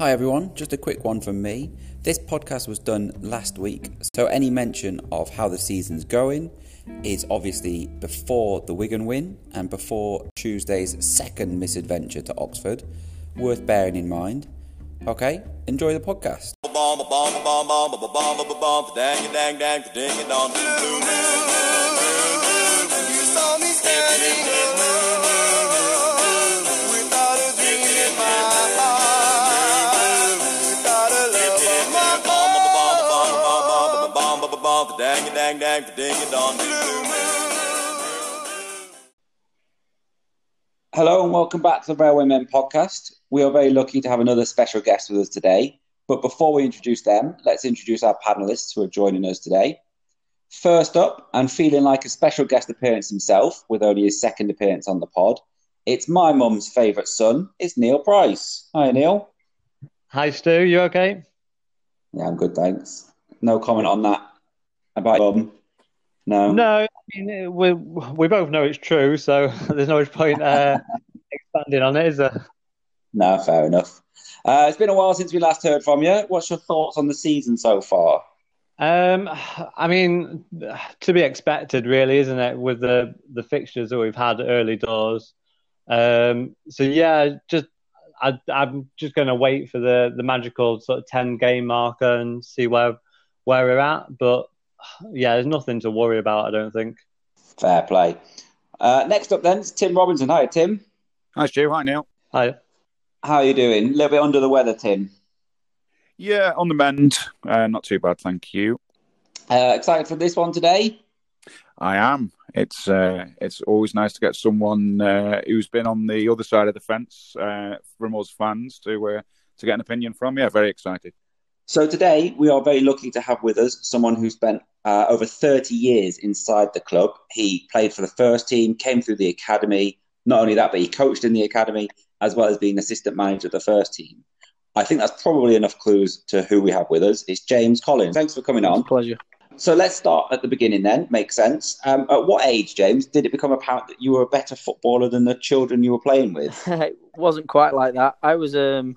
Hi everyone, just a quick one from me. This podcast was done last week, so any mention of how the season's going is obviously before the Wigan win and before Tuesday's second misadventure to Oxford. Worth bearing in mind. Okay, enjoy the podcast. Hello and welcome back to the Railway Men podcast. We are very lucky to have another special guest with us today. But before we introduce them, let's introduce our panelists who are joining us today. First up, and feeling like a special guest appearance himself, with only his second appearance on the pod, it's my mum's favourite son, it's Neil Price. Hi, Neil. Hi, Stu. You okay? Yeah, I'm good, thanks. No comment on that about mum. No. No, I mean, we we both know it's true, so there's no point uh, expanding on it, is there? No, fair enough. Uh, it's been a while since we last heard from you. What's your thoughts on the season so far? Um, I mean, to be expected, really, isn't it? With the the fixtures that we've had early doors. Um, so yeah, just I, I'm just going to wait for the the magical sort of ten game marker and see where where we're at. But yeah, there's nothing to worry about. I don't think. Fair play. Uh, next up, then, is Tim Robinson. Hi, Tim. Hi, Stu. Hi, Neil. Hi. How are you doing? A little bit under the weather, Tim. Yeah, on the mend. Uh, not too bad, thank you. Uh, excited for this one today? I am. It's uh, it's always nice to get someone uh, who's been on the other side of the fence uh, from us fans to uh, to get an opinion from. Yeah, very excited. So today we are very lucky to have with us someone who spent uh, over 30 years inside the club. He played for the first team, came through the academy. Not only that, but he coached in the academy as well as being assistant manager of the first team. I think that's probably enough clues to who we have with us. It's James Collins. Thanks for coming on. pleasure. So let's start at the beginning then. Makes sense. Um, at what age, James, did it become apparent that you were a better footballer than the children you were playing with? it wasn't quite like that. I was um,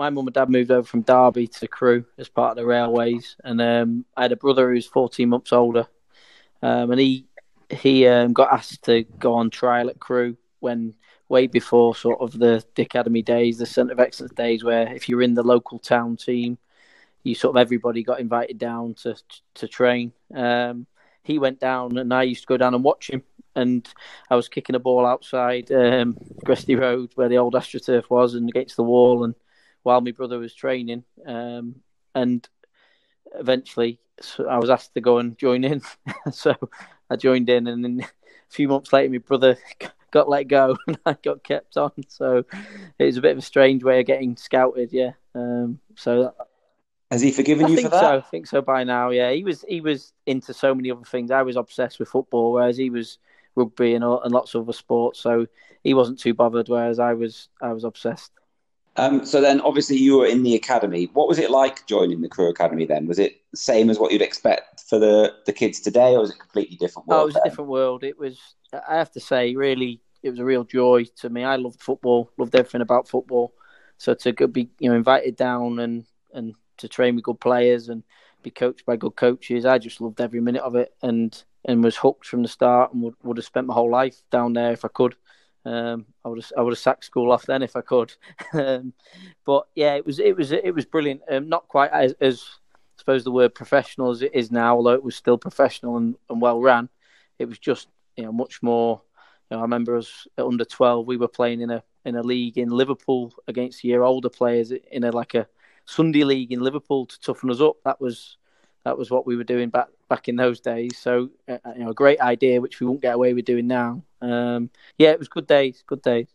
my mum and dad moved over from Derby to Crewe as part of the railways, and um, I had a brother who's 14 months older, um, and he he um, got asked to go on trial at Crewe when way before sort of the, the academy days, the centre of excellence days, where if you're in the local town team, you sort of everybody got invited down to to train. Um, he went down, and I used to go down and watch him. And I was kicking a ball outside um, Gresty Road, where the old AstroTurf was, and against the wall. And while my brother was training, um, and eventually so I was asked to go and join in. so I joined in, and then a few months later, my brother got let go, and I got kept on. So it was a bit of a strange way of getting scouted. Yeah. Um, so that, Has he forgiven I you for that? so. I think so by now. Yeah, he was he was into so many other things. I was obsessed with football, whereas he was rugby and, all, and lots of other sports. So he wasn't too bothered, whereas I was I was obsessed. Um, so then, obviously, you were in the academy. What was it like joining the Crewe Academy? Then was it the same as what you'd expect for the, the kids today, or was it completely different world? Oh, it was a different world. It was. I have to say, really, it was a real joy to me. I loved football, loved everything about football. So to be, you know, invited down and and to train with good players and be coached by good coaches, I just loved every minute of it and and was hooked from the start and would, would have spent my whole life down there if I could. Um, I would have I would have sacked school off then if I could. um, but yeah, it was it was it was brilliant. Um, not quite as, as I suppose the word professional as it is now, although it was still professional and, and well ran. It was just you know much more. You know, I remember us at under twelve, we were playing in a in a league in Liverpool against year older players in a like a Sunday league in Liverpool to toughen us up. That was that was what we were doing back back in those days. So uh, you know, a great idea which we won't get away with doing now. Um, yeah, it was good days, good days.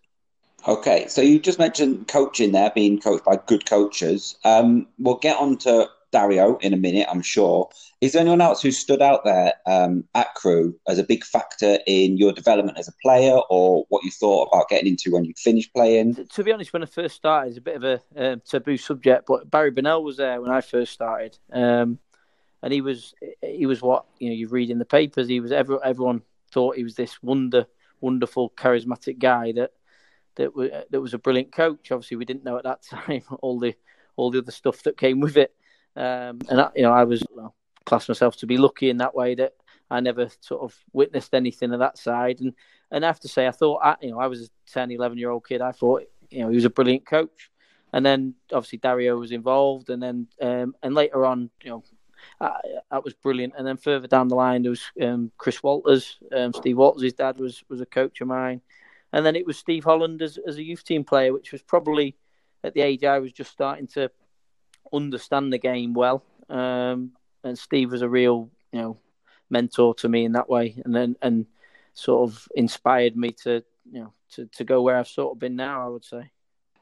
Okay, so you just mentioned coaching there, being coached by good coaches. Um, we'll get on to Dario in a minute, I'm sure. Is there anyone else who stood out there um, at Crewe as a big factor in your development as a player or what you thought about getting into when you finished playing? To be honest, when I first started, it's a bit of a um, taboo subject, but Barry Bennell was there when I first started, um, and he was he was what you know you read in the papers. He was every, everyone thought he was this wonder wonderful charismatic guy that that was that was a brilliant coach. Obviously, we didn't know at that time all the all the other stuff that came with it. Um, and I, you know, I was well, class myself to be lucky in that way that I never sort of witnessed anything of that side. And and I have to say, I thought, I, you know, I was a 10, 11 year old kid. I thought, you know, he was a brilliant coach. And then obviously Dario was involved, and then um, and later on, you know, uh, that was brilliant. And then further down the line, there was um, Chris Walters, um, Steve Walters. His dad was was a coach of mine, and then it was Steve Holland as, as a youth team player, which was probably at the age I was just starting to understand the game well. Um, and Steve was a real, you know, mentor to me in that way, and then and sort of inspired me to, you know, to, to go where I've sort of been now. I would say.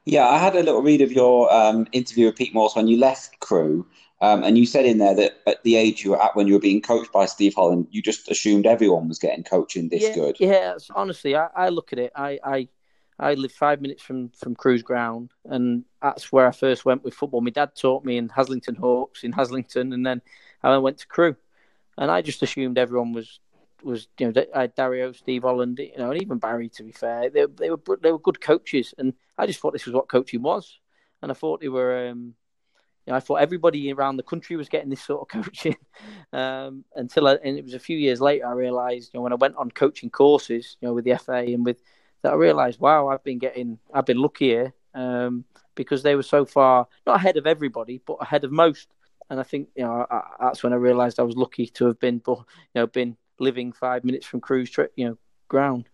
Yeah, I had a little read of your um, interview with Pete Morse when you left Crewe, um, and you said in there that at the age you were at when you were being coached by Steve Holland, you just assumed everyone was getting coaching this yeah, good. Yeah, honestly, I, I look at it. I, I I live five minutes from from Crewe's Ground, and that's where I first went with football. My dad taught me in Haslington Hawks in Haslington, and then I went to Crewe, and I just assumed everyone was was you know I had Dario, Steve Holland, you know, and even Barry. To be fair, they they were they were good coaches, and I just thought this was what coaching was, and I thought they were. Um, you know, I thought everybody around the country was getting this sort of coaching um, until I, and it was a few years later I realised, you know, when I went on coaching courses, you know, with the FA and with that, I realised, wow, I've been getting, I've been luckier um, because they were so far not ahead of everybody, but ahead of most. And I think, you know, I, that's when I realised I was lucky to have been, you know, been living five minutes from Crewe's trip, you know, ground.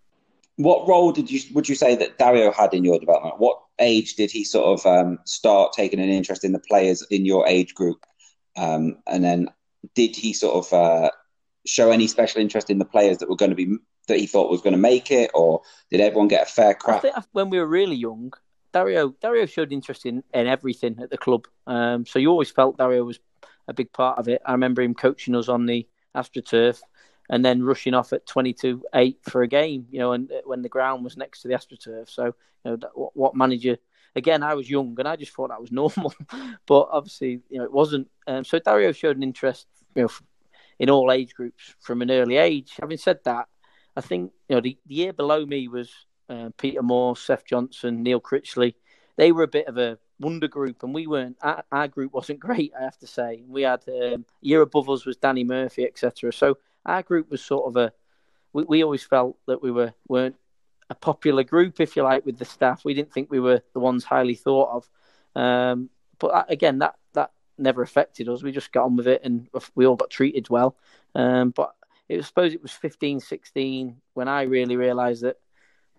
What role did you would you say that Dario had in your development? What age did he sort of um, start taking an interest in the players in your age group? Um, and then did he sort of uh, show any special interest in the players that were going to be that he thought was going to make it, or did everyone get a fair crack? when we were really young, Dario Dario showed interest in, in everything at the club. Um, so you always felt Dario was a big part of it. I remember him coaching us on the AstroTurf and then rushing off at 22 8 for a game, you know, and uh, when the ground was next to the AstroTurf. So, you know, what, what manager, again, I was young and I just thought that was normal, but obviously, you know, it wasn't. Um, so Dario showed an interest, you know, in all age groups from an early age. Having said that, I think, you know, the, the year below me was uh, Peter Moore, Seth Johnson, Neil Critchley. They were a bit of a wonder group, and we weren't. Our, our group wasn't great, I have to say. We had um, year above us was Danny Murphy, etc. So our group was sort of a we, we always felt that we were weren't a popular group, if you like, with the staff. We didn't think we were the ones highly thought of. Um, but again, that that never affected us. We just got on with it, and we all got treated well. Um, but it was, I suppose it was 15, 16 when I really realised that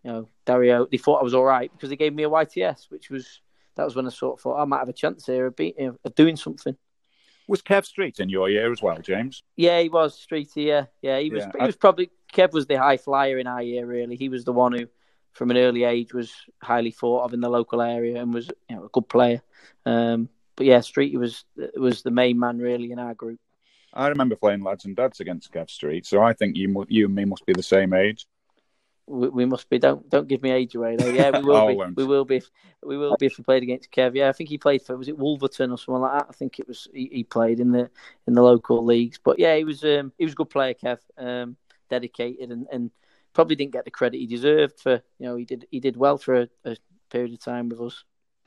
you know Dario. They thought I was all right because they gave me a YTS, which was that was when I sort of thought I might have a chance here of, be, of doing something. Was Kev Street in your year as well, James? Yeah, he was Streety. Yeah, yeah, he was. Yeah, he was probably Kev was the high flyer in our year. Really, he was the one who, from an early age, was highly thought of in the local area and was you know a good player. Um, but yeah, Streety was was the main man really in our group. I remember playing lads and dads against Kev Street, so I think you you and me must be the same age we, we, must be. Don't don't give me age away though. Yeah, we will oh, be. Won't. We will be. If, we will be if we played against Kev. Yeah, I think he played for was it Wolverton or someone like that. I think it was he, he played in the in the local leagues. But yeah, he was um, he was a good player, Kev. Um, dedicated and, and probably didn't get the credit he deserved for you know he did he did well for a, a period of time with us.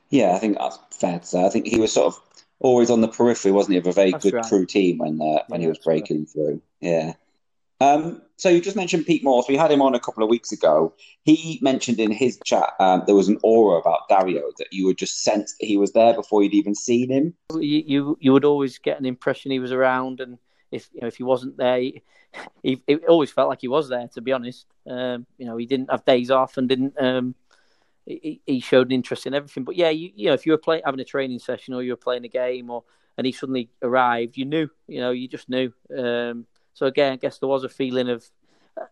Yeah, I think that's fair to say. I think he was sort of always on the periphery, wasn't he, of a very that's good right. Crewe team when uh, when yeah, he was breaking right. through. Yeah. Um, so you just mentioned Pete Morse. We had him on a couple of weeks ago. He mentioned in his chat um, there was an aura about Dario that you would just sense he was there before you'd even seen him. You, you you would always get an impression he was around, and if you know if he wasn't there, he, he it always felt like he was there. To be honest, um, you know he didn't have days off and didn't. Um, he, he, showed an interest in everything. But yeah, you, you know if you were playing having a training session or you were playing a game or and he suddenly arrived, you knew. You know you just knew. Um, so again, I guess there was a feeling of,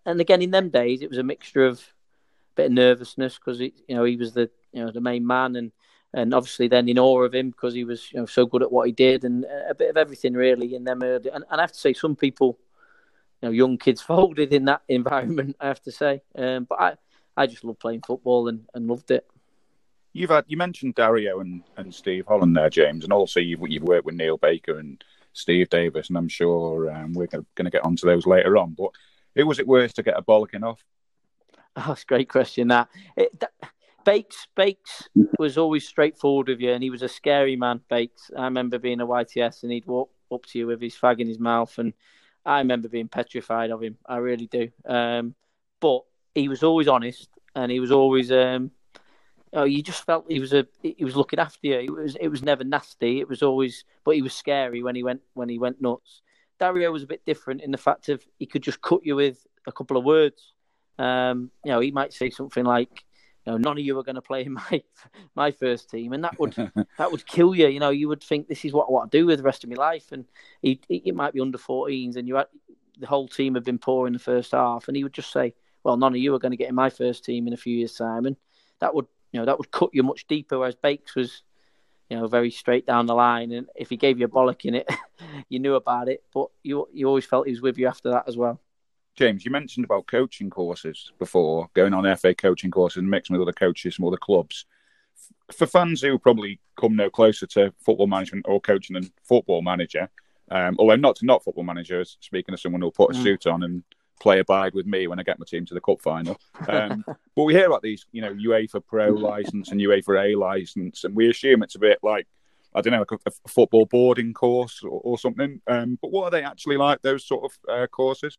and again in them days it was a mixture of a bit of nervousness because you know he was the you know the main man and and obviously then in awe of him because he was you know so good at what he did and a bit of everything really in them early. And, and I have to say some people, you know, young kids folded in that environment. I have to say, um, but I I just love playing football and, and loved it. You've had you mentioned Dario and, and Steve Holland there, James, and also you've you've worked with Neil Baker and Steve Davis, and I'm sure um, we're going to get onto those later on. But who was it worth to get a bollocking off? Oh, that's a great question. That, it, that Bakes Bakes was always straightforward with you, and he was a scary man. Bakes. I remember being a YTS, and he'd walk up to you with his fag in his mouth, and I remember being petrified of him. I really do. Um, but he was always honest, and he was always. Um, oh, you just felt he was a he was looking after you. It was it was never nasty. It was always, but he was scary when he went when he went nuts. Dario was a bit different in the fact of he could just cut you with a couple of words. Um, you know, he might say something like, you know, none of you are going to play in my my first team, and that would that would kill you. You know, you would think this is what I want to do with the rest of my life, and he, it might be under 14s, and you had, the whole team had been poor in the first half, and he would just say, well, none of you are going to get in my first team in a few years' time, and that would you know that would cut you much deeper. Whereas Bakes was, you know, very straight down the line, and if he gave you a bollock in it, you knew about it, but you you always felt he was with you after that as well. James, you mentioned about coaching courses before, going on FA coaching courses and mixing with other coaches from other clubs. For fans who probably come no closer to football management or coaching than football manager, um, although not not football managers, speaking of someone who'll put a mm. suit on and play abide with me when I get my team to the cup final. Um, but we hear about these, you know, UEFA Pro license and UEFA A license, and we assume it's a bit like I don't know, like a, a football boarding course or, or something. Um, but what are they actually like? Those sort of uh, courses?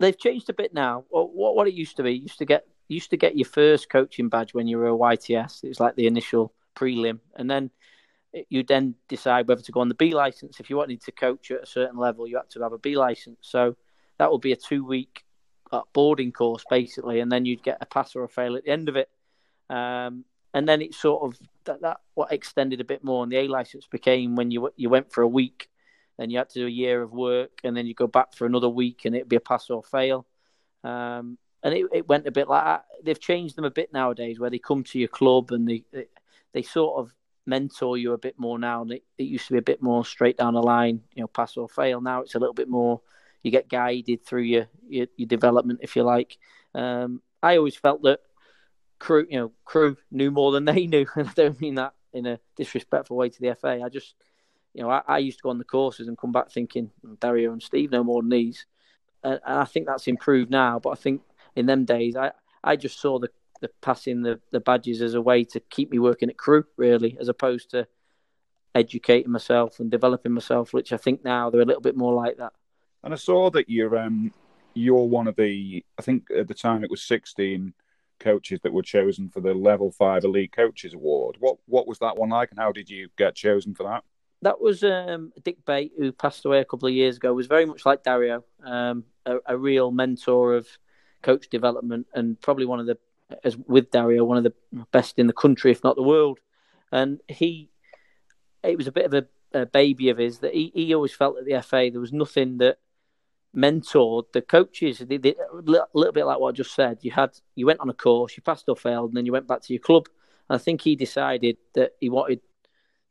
They've changed a bit now. What what it used to be, used to get used to get your first coaching badge when you were a YTS. It was like the initial prelim, and then you then decide whether to go on the B license. If you wanted to coach at a certain level, you had to have a B license. So that would be a two week uh, boarding course basically, and then you'd get a pass or a fail at the end of it. Um, and then it sort of that, that what extended a bit more, and the A license became when you you went for a week, then you had to do a year of work, and then you go back for another week, and it'd be a pass or fail. Um, and it, it went a bit like that. They've changed them a bit nowadays, where they come to your club and they they, they sort of mentor you a bit more now. And it, it used to be a bit more straight down the line, you know, pass or fail. Now it's a little bit more you get guided through your your, your development, if you like. Um, I always felt that Crewe, you know, Crewe knew more than they knew, and I don't mean that in a disrespectful way to the FA. I just, you know, I, I used to go on the courses and come back thinking Dario and Steve know more than these, and, and I think that's improved now. But I think in them days, I I just saw the the passing the, the badges as a way to keep me working at Crewe, really, as opposed to educating myself and developing myself, which I think now they're a little bit more like that. And I saw that you're um, you're one of the I think at the time it was 16 coaches that were chosen for the Level Five Elite Coaches Award. What what was that one like, and how did you get chosen for that? That was um, Dick Bate, who passed away a couple of years ago. Was very much like Dario, um, a, a, real mentor of coach development, and probably one of the, as with Dario, one of the best in the country, if not the world. And he, it was a bit of a, a baby of his that he, he always felt at the FA there was nothing that mentored the coaches. A little bit like what I just said. You had you went on a course, you passed or failed, and then you went back to your club. And I think he decided that he wanted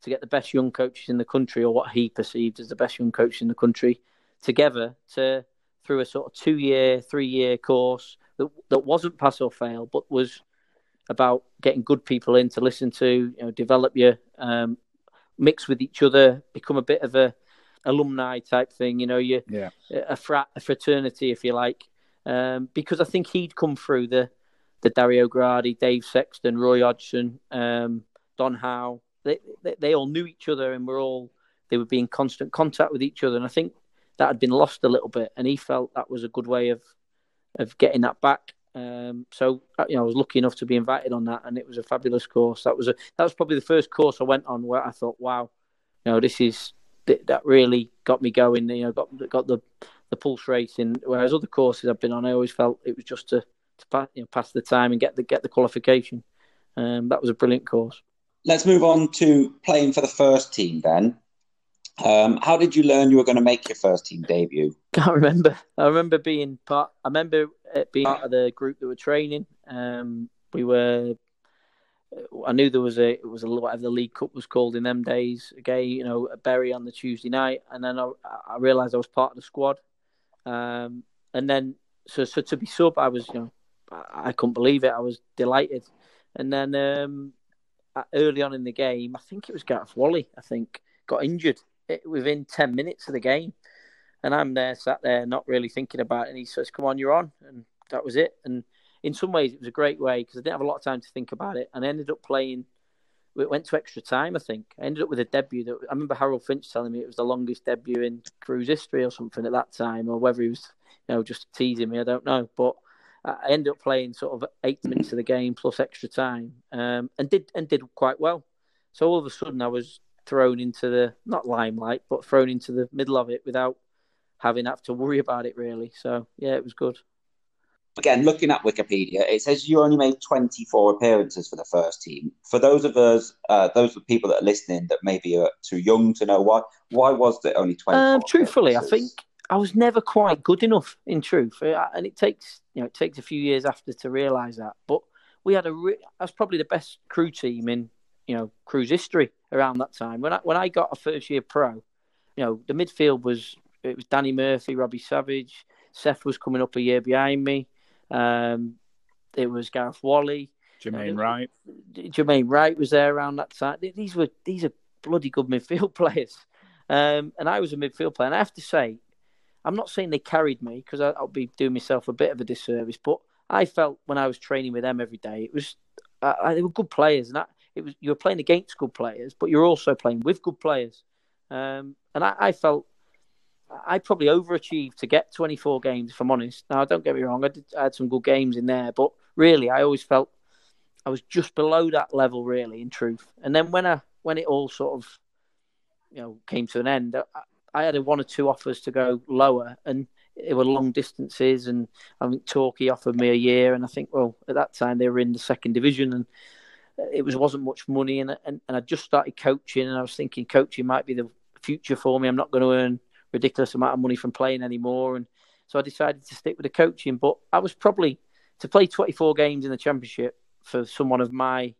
to get the best young coaches in the country, or what he perceived as the best young coaches in the country, together to through a sort of two year, three year course that that wasn't pass or fail, but was about getting good people in to listen to, you know, develop your um, mix with each other, become a bit of a alumni type thing. You know, you yeah. a frat, a fraternity, if you like. Um, because I think he'd come through the the Dario Gradi, Dave Sexton, Roy Hodgson, um, Don Howe. They, they, they all knew each other and were all they would be in constant contact with each other. And I think that had been lost a little bit, and he felt that was a good way of of getting that back. Um, so uh, you know, I was lucky enough to be invited on that, and it was a fabulous course. That was a that was probably the first course I went on where I thought, wow, you know, this is that really got me going. You know, got got the the pulse racing. Whereas other courses I've been on, I always felt it was just to to pass, you know, pass the time and get the get the qualification. Um, that was a brilliant course. Let's move on to playing for the first team then. Um, how did you learn you were going to make your first team debut? Can't remember. I remember being part. I remember being part of the group that were training. Um, we were I knew there was a it was a whatever the League Cup was called in them days. Again, you know, a Bury on the Tuesday night, and then I, I realised I was part of the squad. Um, and then so so to be sub, I was you know I, I couldn't believe it. I was delighted. And then um, early on in the game, I think it was Gareth Whalley. I think got injured within ten minutes of the game, and I'm there sat there not really thinking about it. And he says, "Come on, you're on," and that was it. And in some ways, it was a great way because I didn't have a lot of time to think about it, and I ended up playing. It went to extra time, I think. I ended up with a debut that I remember Harold Finch telling me it was the longest debut in Crewe's history or something at that time, or whether he was, you know, just teasing me. I don't know, but I ended up playing sort of eight minutes of the game plus extra time, um, and did and did quite well. So all of a sudden, I was thrown into the not limelight, but thrown into the middle of it without having to have to worry about it really. So yeah, it was good again, looking at Wikipedia, it says you only made 24 appearances for the first team. For those of us, uh, those of people that are listening that maybe are too young to know why, why was it only 24? Um, truthfully, I think I was never quite good enough. In truth, uh, and it takes you know it takes a few years after to realise that. But we had a re- that's probably the best Crewe team in you know Crewe's history around that time. When I when I got a first year pro, you know the midfield was it was Danny Murphy, Robbie Savage. Seth was coming up a year behind me. Um, it was Gareth Whalley. Jermaine Wright. Jermaine Wright was there around that time. These were these are bloody good midfield players. Um, and I was a midfield player. And I have to say, I'm not saying they carried me because I'll be doing myself a bit of a disservice, but I felt when I was training with them every day, it was uh, they were good players, and it was you were playing against good players, but you're also playing with good players. Um, and I, I, felt I probably overachieved to get 24 games, if I'm honest. Now, don't get me wrong, I, did, I had some good games in there, but really, I always felt I was just below that level, really, in truth. And then when I when it all sort of you know came to an end, I, I had a one or two offers to go lower, and it were long distances. And I think Torquay offered me a year, and I think, well, at that time they were in the second division, and it was wasn't much money, and and, and I just started coaching, and I was thinking coaching might be the future for me. I'm not going to earn ridiculous amount of money from playing anymore. And so I decided to stick with the coaching. But I was probably to play 24 games in the championship for someone of my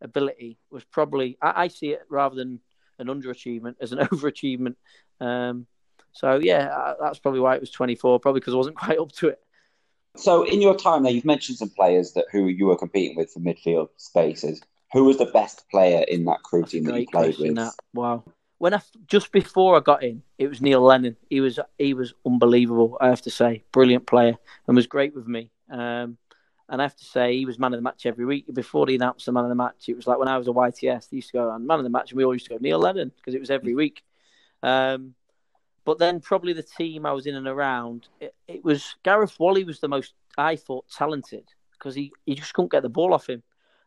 ability was probably I, I see it rather than an underachievement as an overachievement. Um, so yeah, that's probably why it was 24. Probably because I wasn't quite up to it. So in your time there, you've mentioned some players that who you were competing with for midfield spaces. Who was the best player in that Crewe team that you played with? That. Wow when I just before I got in, it was Neil Lennon. He was he was unbelievable. I have to say, brilliant player, and was great with me. Um, and I have to say, he was man of the match every week. Before he announced the man of the match, it was like when I was a YTS, they used to go on man of the match, and we all used to go Neil Lennon because it was every week. Um, but then probably the team I was in and around, it, it was Gareth Whalley was the most I thought talented because he, he just couldn't get the ball off him.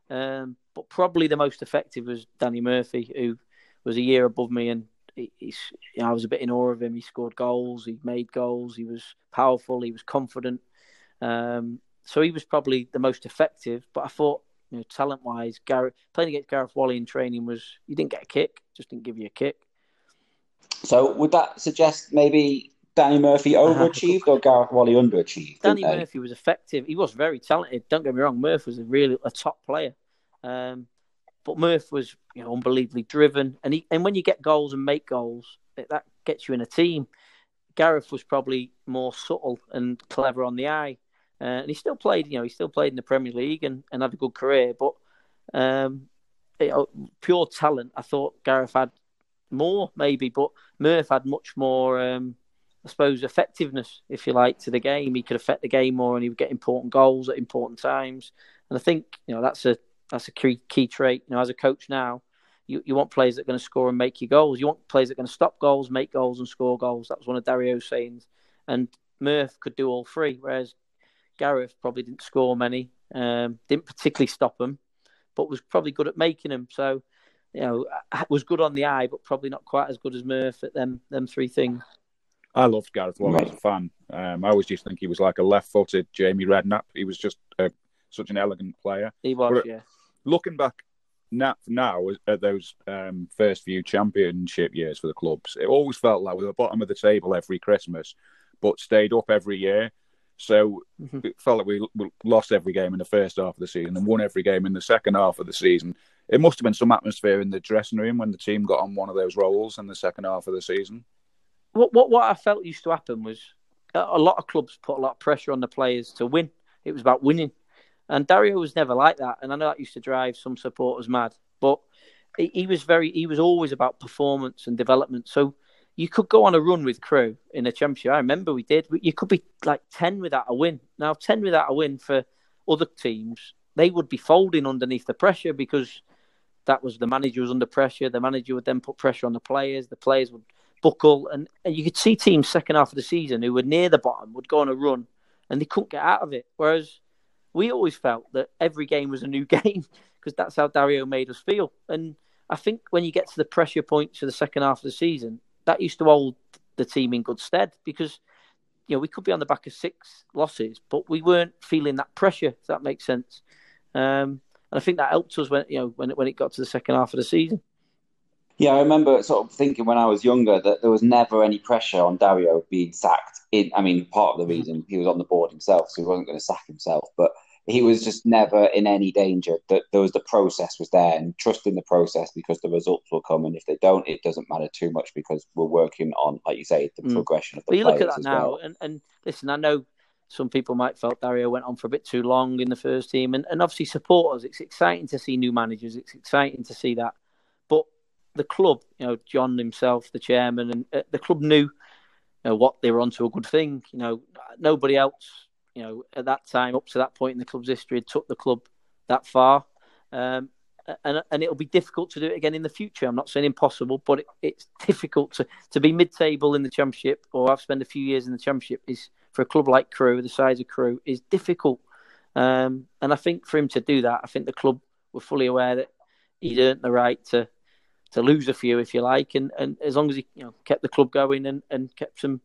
Um, but probably the most effective was Danny Murphy, who was a year above me, and he, he's, you know, I was a bit in awe of him. He scored goals, he made goals, he was powerful, he was confident. Um, so he was probably the most effective. But I thought, you know, talent wise, Gareth playing against Gareth Whalley in training was you didn't get a kick, just didn't give you a kick. So would that suggest maybe Danny Murphy overachieved or Gareth Whalley underachieved? Danny Murphy was effective. He was very talented. Don't get me wrong. Murphy was a really a top player. Um, but Murph was you know unbelievably driven, and he and when you get goals and make goals, that gets you in a team. Gareth was probably more subtle and clever on the eye, uh, and he still played. You know, he still played in the Premier League and, and had a good career. But um, it, pure talent, I thought Gareth had more maybe, but Murph had much more. Um, I suppose effectiveness, if you like, to the game. He could affect the game more, and he would get important goals at important times. And I think you know that's a that's a key key trait. You know, as a coach now, you, you want players that are going to score and make you goals. You want players that are going to stop goals, make goals, and score goals. That was one of Dario's sayings. And Murph could do all three, whereas Gareth probably didn't score many, um, didn't particularly stop them, but was probably good at making them. So, you know, was good on the eye, but probably not quite as good as Murph at them them three things. I loved Gareth Whalley as a fan. Um, I always just think he was like a left-footed Jamie Redknapp. He was just a, such an elegant player. He was, but, yeah looking back now, now at those um, first few championship years for the clubs, it always felt like we were bottom of the table every Christmas, but stayed up every year. So mm-hmm. it felt like we, we lost every game in the first half of the season and won every game in the second half of the season. It must have been some atmosphere in the dressing room when the team got on one of those rolls in the second half of the season. What what what I felt used to happen was a lot of clubs put a lot of pressure on the players to win. It was about winning. And Dario was never like that, and I know that used to drive some supporters mad. But he, was very, he was always about performance and development. So you could go on a run with Crewe in a championship. I remember we did. You could be like ten without a win. Now ten without a win for other teams, they would be folding underneath the pressure because that was the manager was under pressure. The manager would then put pressure on the players. The players would buckle, and, and you could see teams second half of the season who were near the bottom would go on a run, and they couldn't get out of it. Whereas we always felt that every game was a new game because that's how Dario made us feel. And I think when you get to the pressure points for the second half of the season, that used to hold the team in good stead because you know we could be on the back of six losses, but we weren't feeling that pressure. If that makes sense. Um, and I think that helped us when you know when it, when it got to the second half of the season. Yeah, I remember sort of thinking when I was younger that there was never any pressure on Dario being sacked. In, I mean, part of the reason he was on the board himself, so he wasn't going to sack himself, but he was just never in any danger. That there was the process was there and trusting the process because the results will come, and if they don't, it doesn't matter too much because we're working on, like you say, the mm. progression of the. But you look at that now, well. and, and listen, I know some people might felt Dario went on for a bit too long in the first team, and, and obviously supporters. It's exciting to see new managers. It's exciting to see that, but the club, you know, John himself, the chairman, and uh, the club knew, you know, what they were onto a good thing. You know, nobody else, you know, at that time, up to that point in the club's history, had took the club that far. Um, and and it'll be difficult to do it again in the future. I'm not saying impossible, but it, it's difficult to, to be mid-table in the championship, or I've spent a few years in the championship. Is for a club like Crewe, the size of Crewe, is difficult. Um, and I think for him to do that, I think the club were fully aware that he'd earned the right to to lose a few, if you like, and, and as long as he you know kept the club going and, and kept them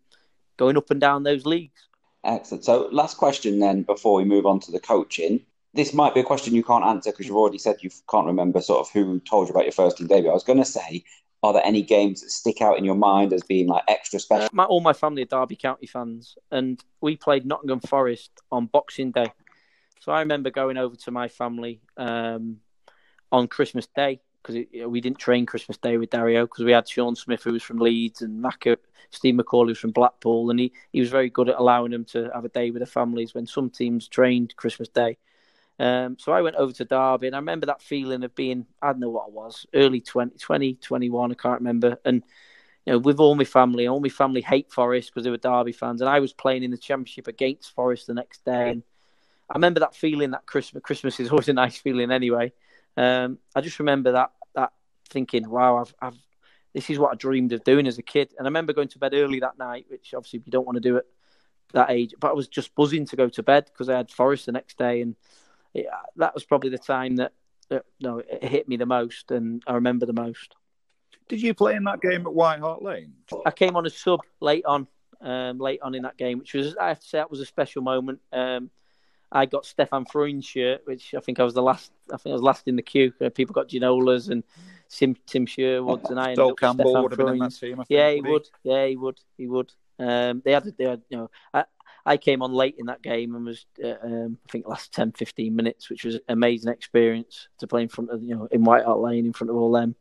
going up and down those leagues. Excellent. So, last question then before we move on to the coaching. This might be a question you can't answer because you've already said you can't remember sort of who told you about your first team debut. I was going to say, are there any games that stick out in your mind as being like extra special? My, all my family are Derby County fans, and we played Nottingham Forest on Boxing Day. So I remember going over to my family um, on Christmas Day because we didn't train Christmas Day with Dario because we had Shaun Smith who was from Leeds and Macca, Steve Macauley was from Blackpool, and he, he was very good at allowing them to have a day with their families when some teams trained Christmas Day. Um, so I went over to Derby, and I remember that feeling of being I don't know what I was, early 20, 20 21, I can't remember, and you know, with all my family, all my family hate Forest because they were Derby fans, and I was playing in the Championship against Forest the next day. And I remember that feeling that Christmas. Christmas is always a nice feeling anyway. Um, I just remember that that thinking, wow, I've, I've this is what I dreamed of doing as a kid. And I remember going to bed early that night, which obviously you don't want to do at that age, but I was just buzzing to go to bed because I had Forest the next day, and it, that was probably the time that, that no, it hit me the most, and I remember the most. Did you play in that game at White Hart Lane? I came on a sub late on, um, late on in that game, which was I have to say that was a special moment. Um, I got Stefan Freund's shirt, which I think I was the last. I think I was last in the queue. Uh, people got Ginolas and Tim, Tim Sherwoods, and I. Sol Campbell would have been in that team. Think, yeah, he would. He? Yeah, he would. He would. Um, they had, they had, you know, I, I came on late in that game and was, uh, um, I think, last 10, 15 minutes, which was an amazing experience to play in front of, you know, in White Hart Lane in front of all them.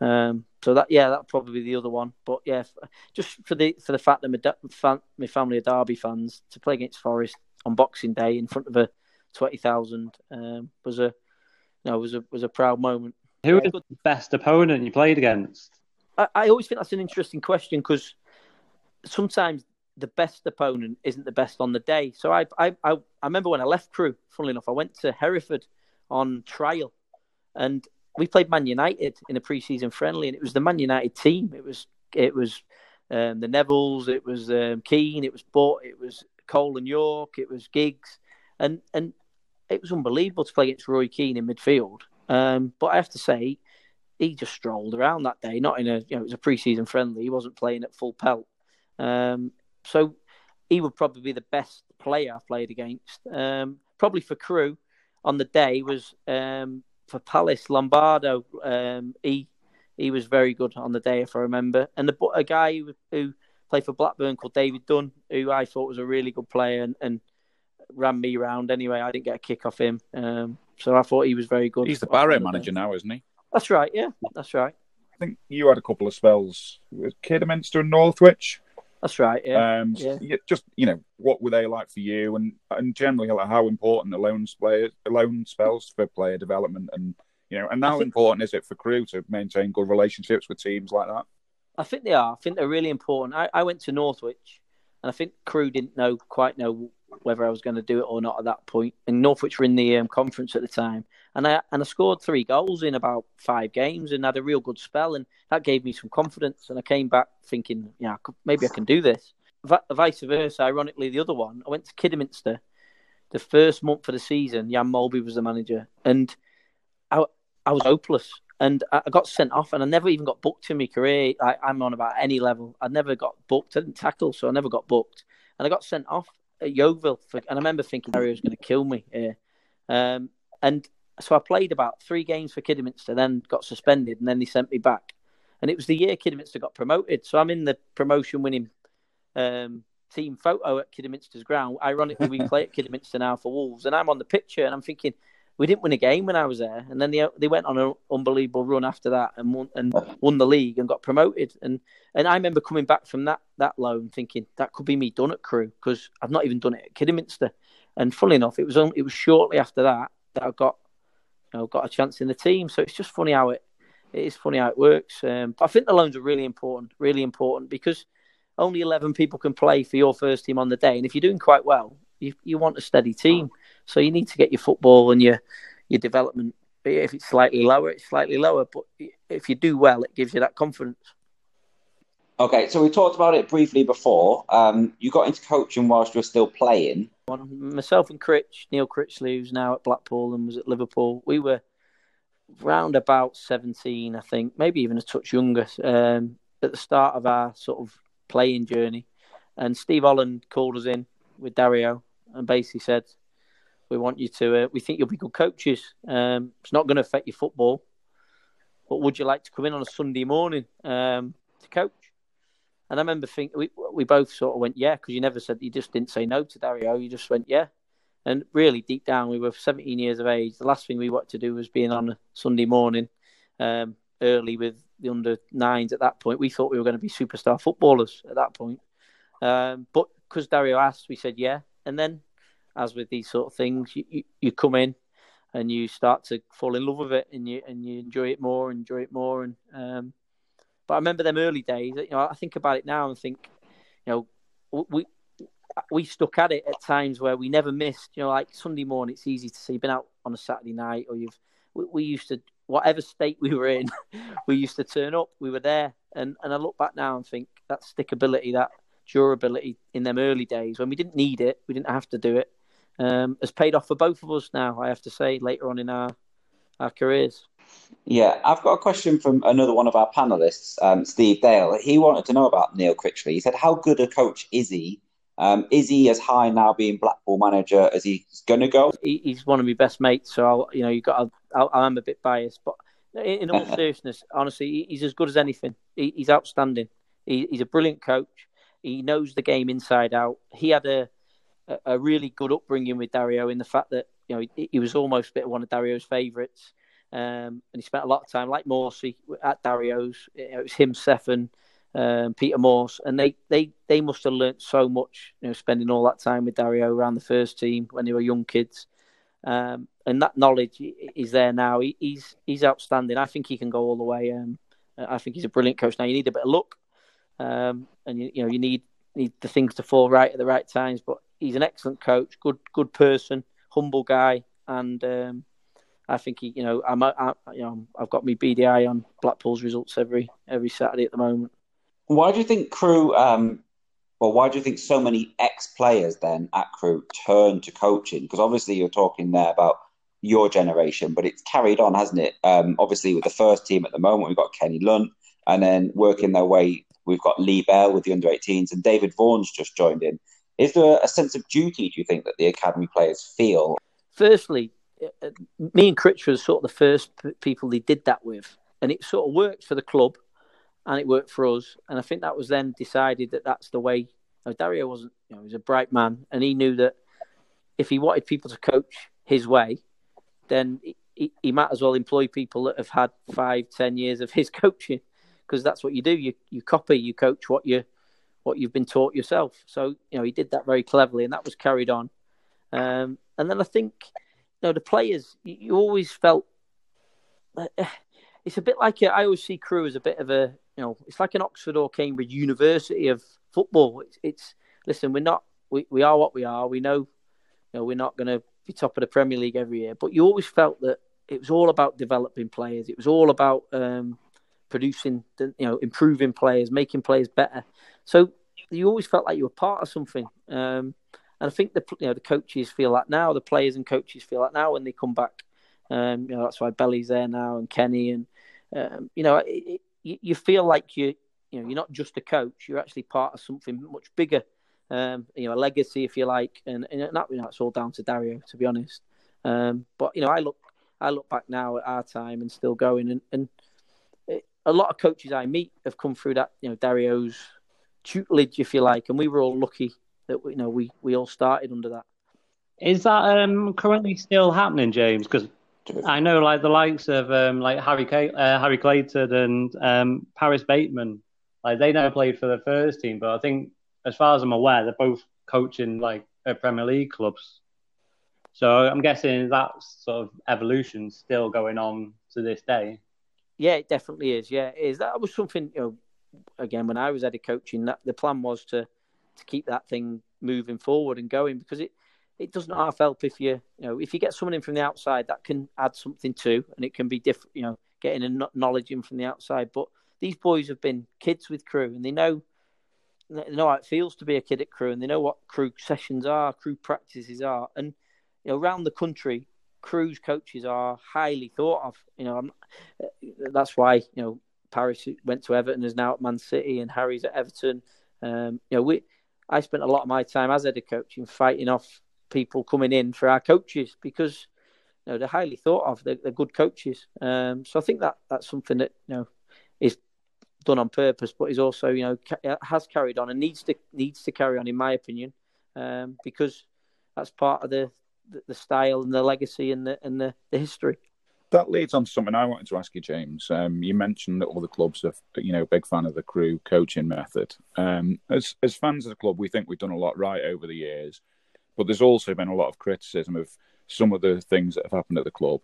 Um, so that, yeah, that probably be the other one. But yeah, just for the for the fact that my, my family are Derby fans to play against Forest on Boxing Day in front of a twenty thousand um, was a you know, was a was a proud moment. Who was the best opponent you played against? I, I always think that's an interesting question because sometimes the best opponent isn't the best on the day. So I, I, I, I remember when I left Crewe, funnily enough, I went to Hereford on trial, and we played Man United in a pre-season friendly, and it was the Man United team. It was it was um, the Nevilles, it was um, Keane, it was Butt, it was Cole and Yorke, it was Giggs, and and it was unbelievable to play against Roy Keane in midfield. Um, but I have to say, he just strolled around that day. Not in a you know it was a preseason friendly. He wasn't playing at full pelt. Um, so he would probably be the best player I've played against. Um, probably for Crewe on the day was um, for Palace Lombardo. Um, he he was very good on the day if I remember. And the a guy who, who played for Blackburn called David Dunn, who I thought was a really good player and, and ran me round anyway. I didn't get a kick off him. Um, so I thought he was very good. He's the Barrow manager now, isn't he? That's right, yeah. That's right. I think you had a couple of spells with Kidderminster and Northwich. That's right, yeah. Um, yeah. Just, you know, what were they like for you and, and generally like how important the loan, players, loan spells for player development and, you know, and how think... important is it for Crewe to maintain good relationships with teams like that? I think they are. I think they're really important. I, I went to Northwich, and I think Crewe didn't know quite know whether I was going to do it or not at that point. And Northwich were in the um, conference at the time, and I and I scored three goals in about five games and had a real good spell, and that gave me some confidence. And I came back thinking, yeah, maybe I can do this. V- vice versa, ironically, the other one, I went to Kidderminster the first month of the season. Jan Molby was the manager, and I I was hopeless. And I got sent off, and I never even got booked in my career. I, I'm on about any level. I never got booked. I didn't tackle, so I never got booked. And I got sent off at Yeovil, for, and I remember thinking Harry was going to kill me here. Um, and so I played about three games for Kidderminster, then got suspended, and then they sent me back. And it was the year Kidderminster got promoted, so I'm in the promotion-winning um, team photo at Kidderminster's ground. Ironically, we play at Kidderminster now for Wolves, and I'm on the picture, and I'm thinking we didn't win a game when I was there, and then they they went on an unbelievable run after that and won and won the league and got promoted. And and I remember coming back from that that loan thinking that could be me done at Crewe because I've not even done it at Kidderminster. And funnily enough, it was it was shortly after that that I got you know got a chance in the team. So it's just funny how it it is funny how it works. Um, I think the loans are really important, really important because only eleven people can play for your first team on the day, and if you're doing quite well, you you want a steady team. So you need to get your football and your your development. If it's slightly lower, it's slightly lower. But if you do well, it gives you that confidence. Okay, so we talked about it briefly before. Um, you got into coaching whilst you were still playing. Myself and Critch, Neil Critchley, who's now at Blackpool and was at Liverpool, we were round about 17, I think, maybe even a touch younger, um, at the start of our sort of playing journey. And Steve Holland called us in with Dario and basically said, we want you to. Uh, we think you'll be good coaches. Um, it's not going to affect your football, but would you like to come in on a Sunday morning um, to coach? And I remember thinking we we both sort of went yeah because you never said you just didn't say no to Dario. You just went yeah. And really deep down, we were 17 years of age. The last thing we wanted to do was being on a Sunday morning um, early with the under nines. At that point, we thought we were going to be superstar footballers. At that point, um, but because Dario asked, we said yeah. And then as with these sort of things, you, you, you, come in and you start to fall in love with it and you and you enjoy it more, enjoy it more. And um, but I remember them early days. You know, I think about it now and think, you know, we we stuck at it at times where we never missed. You know, like Sunday morning, it's easy to see. You've been out on a Saturday night, or you've we, we used to whatever state we were in, we used to turn up. We were there, and and I look back now and think that stickability, that durability in them early days when we didn't need it, we didn't have to do it um, has paid off for both of us now. I have to say later on in our our careers. Yeah, I've got a question from another one of our panelists, um, Steve Dale. He wanted to know about Neil Critchley. He said, "How good a coach is he? Um, is he as high now being Blackpool manager as he's going to go?" He, he's one of my best mates, so I'll, you know you got. I'll, I'm a bit biased, but in, all seriousness, honestly, he's as good as anything. He, he's outstanding. He, he's a brilliant coach. He knows the game inside out. He had a a, really good upbringing with Dario in the fact that you know he, he was almost a bit of one of Dario's favourites, um, and he spent a lot of time like Morsey at Dario's. It was him, Stefan, um, Peter Morse, and they, they, they must have learnt so much, you know, spending all that time with Dario around the first team when they were young kids. Um, and that knowledge is there now. He, he's he's outstanding. I think he can go all the way. Um, I think he's a brilliant coach. Now you need a bit of luck, um, and you, you know you need need the things to fall right at the right times. But he's an excellent coach, good good person, humble guy, and um, I think he, you know, I'm, I, you know, I've got my BDI on Blackpool's results every every Saturday at the moment. Why do you think Crewe? Um, well, why do you think so many ex-players then at Crewe turn to coaching? Because obviously you're talking there about your generation, but it's carried on, hasn't it? Um, obviously with the first team at the moment, we've got Kenny Lunt, and then working their way, we've got Lee Bell with the under 18s, and David Vaughan's just joined in. Is there a sense of duty, do you think, that the academy players feel? Firstly, uh, me and Critch were sort of the first people they did that with, and it sort of worked for the club, and it worked for us. And I think that was then decided that that's the way. Know, Dario wasn't, you know, he was a bright man, and he knew that if he wanted people to coach his way, then he, he might as well employ people that have had five, ten years of his coaching, because that's what you do. You you copy, you coach what you what you've been taught yourself. So you know he did that very cleverly, and that was carried on. Um, and then I think you know the players. You, you always felt uh, it's a bit like a, I always see Crewe as a bit of a you know it's like an Oxford or Cambridge University of football. It's, it's listen, we're not we, we are what we are. We know, you know, we're not going to be top of the Premier League every year, but you always felt that it was all about developing players. It was all about um, producing, you know, improving players, making players better. So you always felt like you were part of something. Um, and I think the you know the coaches feel that now, the players and coaches feel that now when they come back. Um, you know that's why Belly's there now and Kenny and um, you know it, it, you feel like you you know you're not just a coach, you're actually part of something much bigger. Um, you know a legacy if you like, and, and that you know it's all down to Dario to be honest. Um, but you know I look I look back now at our time and still going and, and a lot of coaches I meet have come through that you know Dario's tutelage if you like, and we were all lucky that you know we we all started under that. Is that um, currently still happening, James? Because I know, like the likes of um, like Harry uh, Harry Clayton and um, Paris Bateman, like they never played for the first team, but I think, as far as I'm aware, they're both coaching like Premier League clubs. So I'm guessing that sort of evolution still going on to this day. Yeah, it definitely is. Yeah, it is. That was something you know. Again, when I was head of coaching, that the plan was to to keep that thing moving forward and going because it it doesn't half help if you you know if you get someone in from the outside that can add something too and it can be different you know getting a knowledge in from the outside but these boys have been kids with Crewe and they know they know how it feels to be a kid at Crewe and they know what Crewe sessions are Crewe practices are and you know around the country Crewe's coaches are highly thought of you know I'm, that's why you know Paris went to Everton is now at Man City and Harry's at Everton um, you know we I spent a lot of my time as head of coaching fighting off people coming in for our coaches because you know they're highly thought of. They're, they're good coaches. Um, so I think that that's something that you know is done on purpose, but is also you know ca- has carried on and needs to needs to carry on, in my opinion, um, because that's part of the, the, the style and the legacy and the and the, the history that leads on to something I wanted to ask you, James. Um, you mentioned that all the clubs are, you know, big fan of the Crewe coaching method. Um, as as fans of the club, we think we've done a lot right over the years, but there's also been a lot of criticism of some of the things that have happened at the club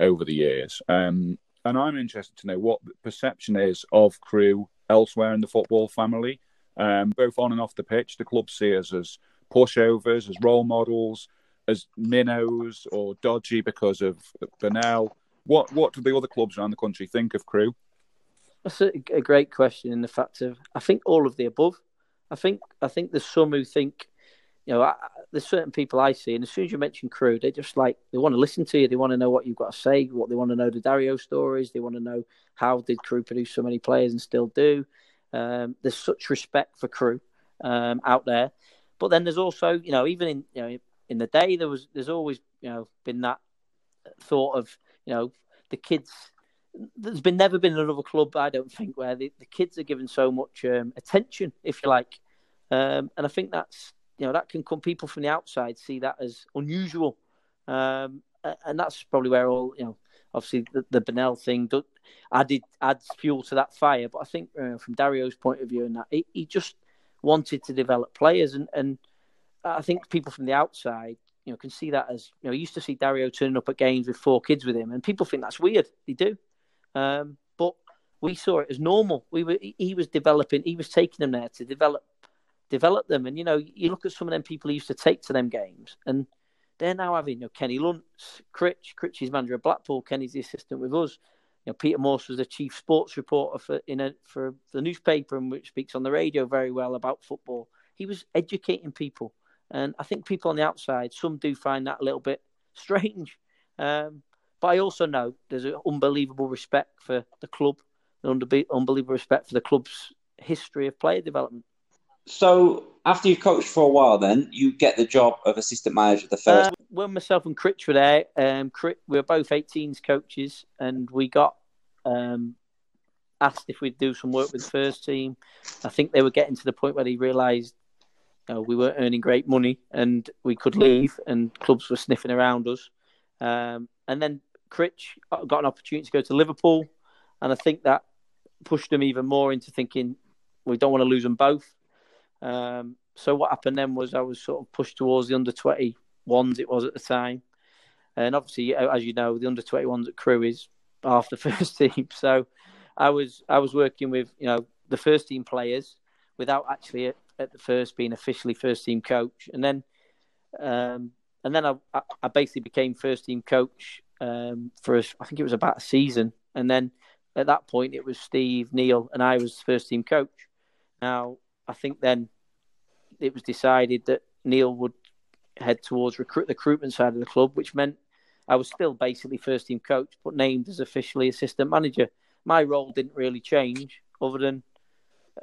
over the years. Um, and I'm interested to know what the perception is of Crewe elsewhere in the football family, um, both on and off the pitch. The club see us as pushovers, as role models, as minnows, or dodgy because of Bennell. What what do the other clubs around the country think of Crewe? That's a, a great question. In the fact of, I think all of the above. I think I think there's some who think, you know, I, there's certain people I see, and as soon as you mention Crewe, they just like they want to listen to you. They want to know what you've got to say. What they want to know the Dario stories. They want to know how did Crewe produce so many players and still do. Um, there's such respect for Crewe um, out there, but then there's also, you know, even in you know in the day there was there's always you know been that thought of you know, the kids. There's been never been another club, I don't think, where the, the kids are given so much um, attention, if you like, um, and I think that's you know that can come people from the outside see that as unusual, um, and that's probably where all you know. Obviously, the, the Bennell thing added adds fuel to that fire. But I think uh, from Dario's point of view, and that he, he just wanted to develop players, and, and I think people from the outside you know, can see that as you know, used to see Dario turning up at games with four kids with him, and people think that's weird. They do, um, but we saw it as normal. We were he was developing, he was taking them there to develop develop them, and you know, you look at some of them people he used to take to them games, and they're now having you know Kenny Luntz, Critch, Critch is manager of Blackpool, Kenny's the assistant with us. You know, Peter Morse was the chief sports reporter for in a, for the newspaper and which speaks on the radio very well about football. He was educating people and I think people on the outside, some do find that a little bit strange. Um, but I also know there's an unbelievable respect for the club, an unbelievable respect for the club's history of player development. So after you've coached for a while, then you get the job of assistant manager of the first. Uh, when myself and Critch were there, um, Critch, we were both 18s coaches, and we got um, asked if we'd do some work with the first team. I think they were getting to the point where they realised you know, we weren't earning great money and we could leave, and clubs were sniffing around us. Um, and then Critch got an opportunity to go to Liverpool, and I think that pushed them even more into thinking we don't want to lose them both. Um, so what happened then was I was sort of pushed towards the under twenty ones it was at the time, and obviously as you know the under twenty ones at Crewe is half the first team. So I was I was working with you know the first team players without actually at the first being officially first team coach, and then um, and then I, I basically became first team coach um, for I think it was about a season, and then at that point it was Steve, Neil, and I was first team coach. Now I think then it was decided that Neil would head towards recruit the recruitment side of the club, which meant I was still basically first team coach, but named as officially assistant manager. My role didn't really change, other than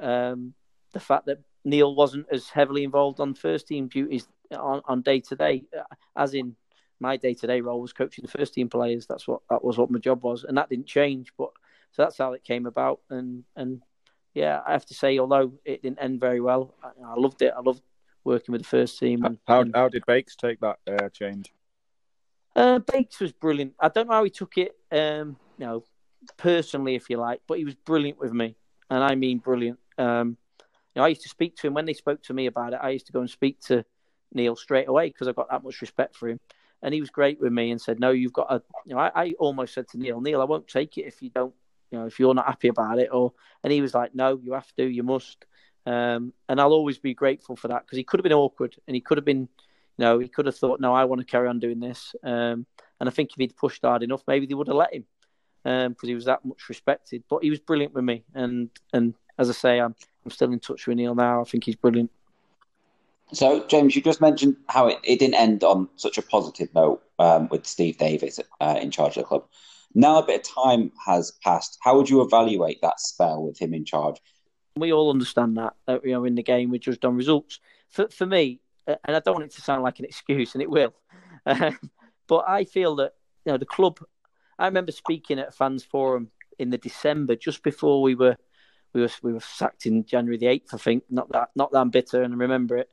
um, the fact that Neil wasn't as heavily involved on first team duties on day to day, as in my day to day role was coaching the first team players. That's what that was what my job was, and that didn't change. But so that's how it came about, and and yeah, I have to say, although it didn't end very well, I, I loved it. I loved working with the first team. And, how and, how did Bakes take that uh, change? Uh, Bakes was brilliant. I don't know how he took it, um, you know, personally, if you like, but he was brilliant with me, and I mean brilliant. Um, you know, I used to speak to him when they spoke to me about it. I used to go and speak to Neil straight away because I've got that much respect for him, and he was great with me and said, "No, you've got a." You know, I, I almost said to Neil, "Neil, I won't take it if you don't, you know, if you're not happy about it." Or, and he was like, "No, you have to, you must." Um, and I'll always be grateful for that because he could have been awkward and he could have been, you know, he could have thought, no, I want to carry on doing this. Um, and I think if he'd pushed hard enough, maybe they would have let him because um, he was that much respected. But he was brilliant with me, and and as I say, I'm I'm still in touch with Neil now. I think he's brilliant. So, James, you just mentioned how it, it didn't end on such a positive note um, with Steve Davis uh, in charge of the club. Now a bit of time has passed. How would you evaluate that spell with him in charge? We all understand that, that you know, in the game we're judged on results. For for me, uh, and I don't want it to sound like an excuse, and it will, uh, but I feel that you know the club. I remember speaking at a fans forum in the December just before we were we were we were sacked in January the eighth, I think. Not that not that I'm bitter and I remember it,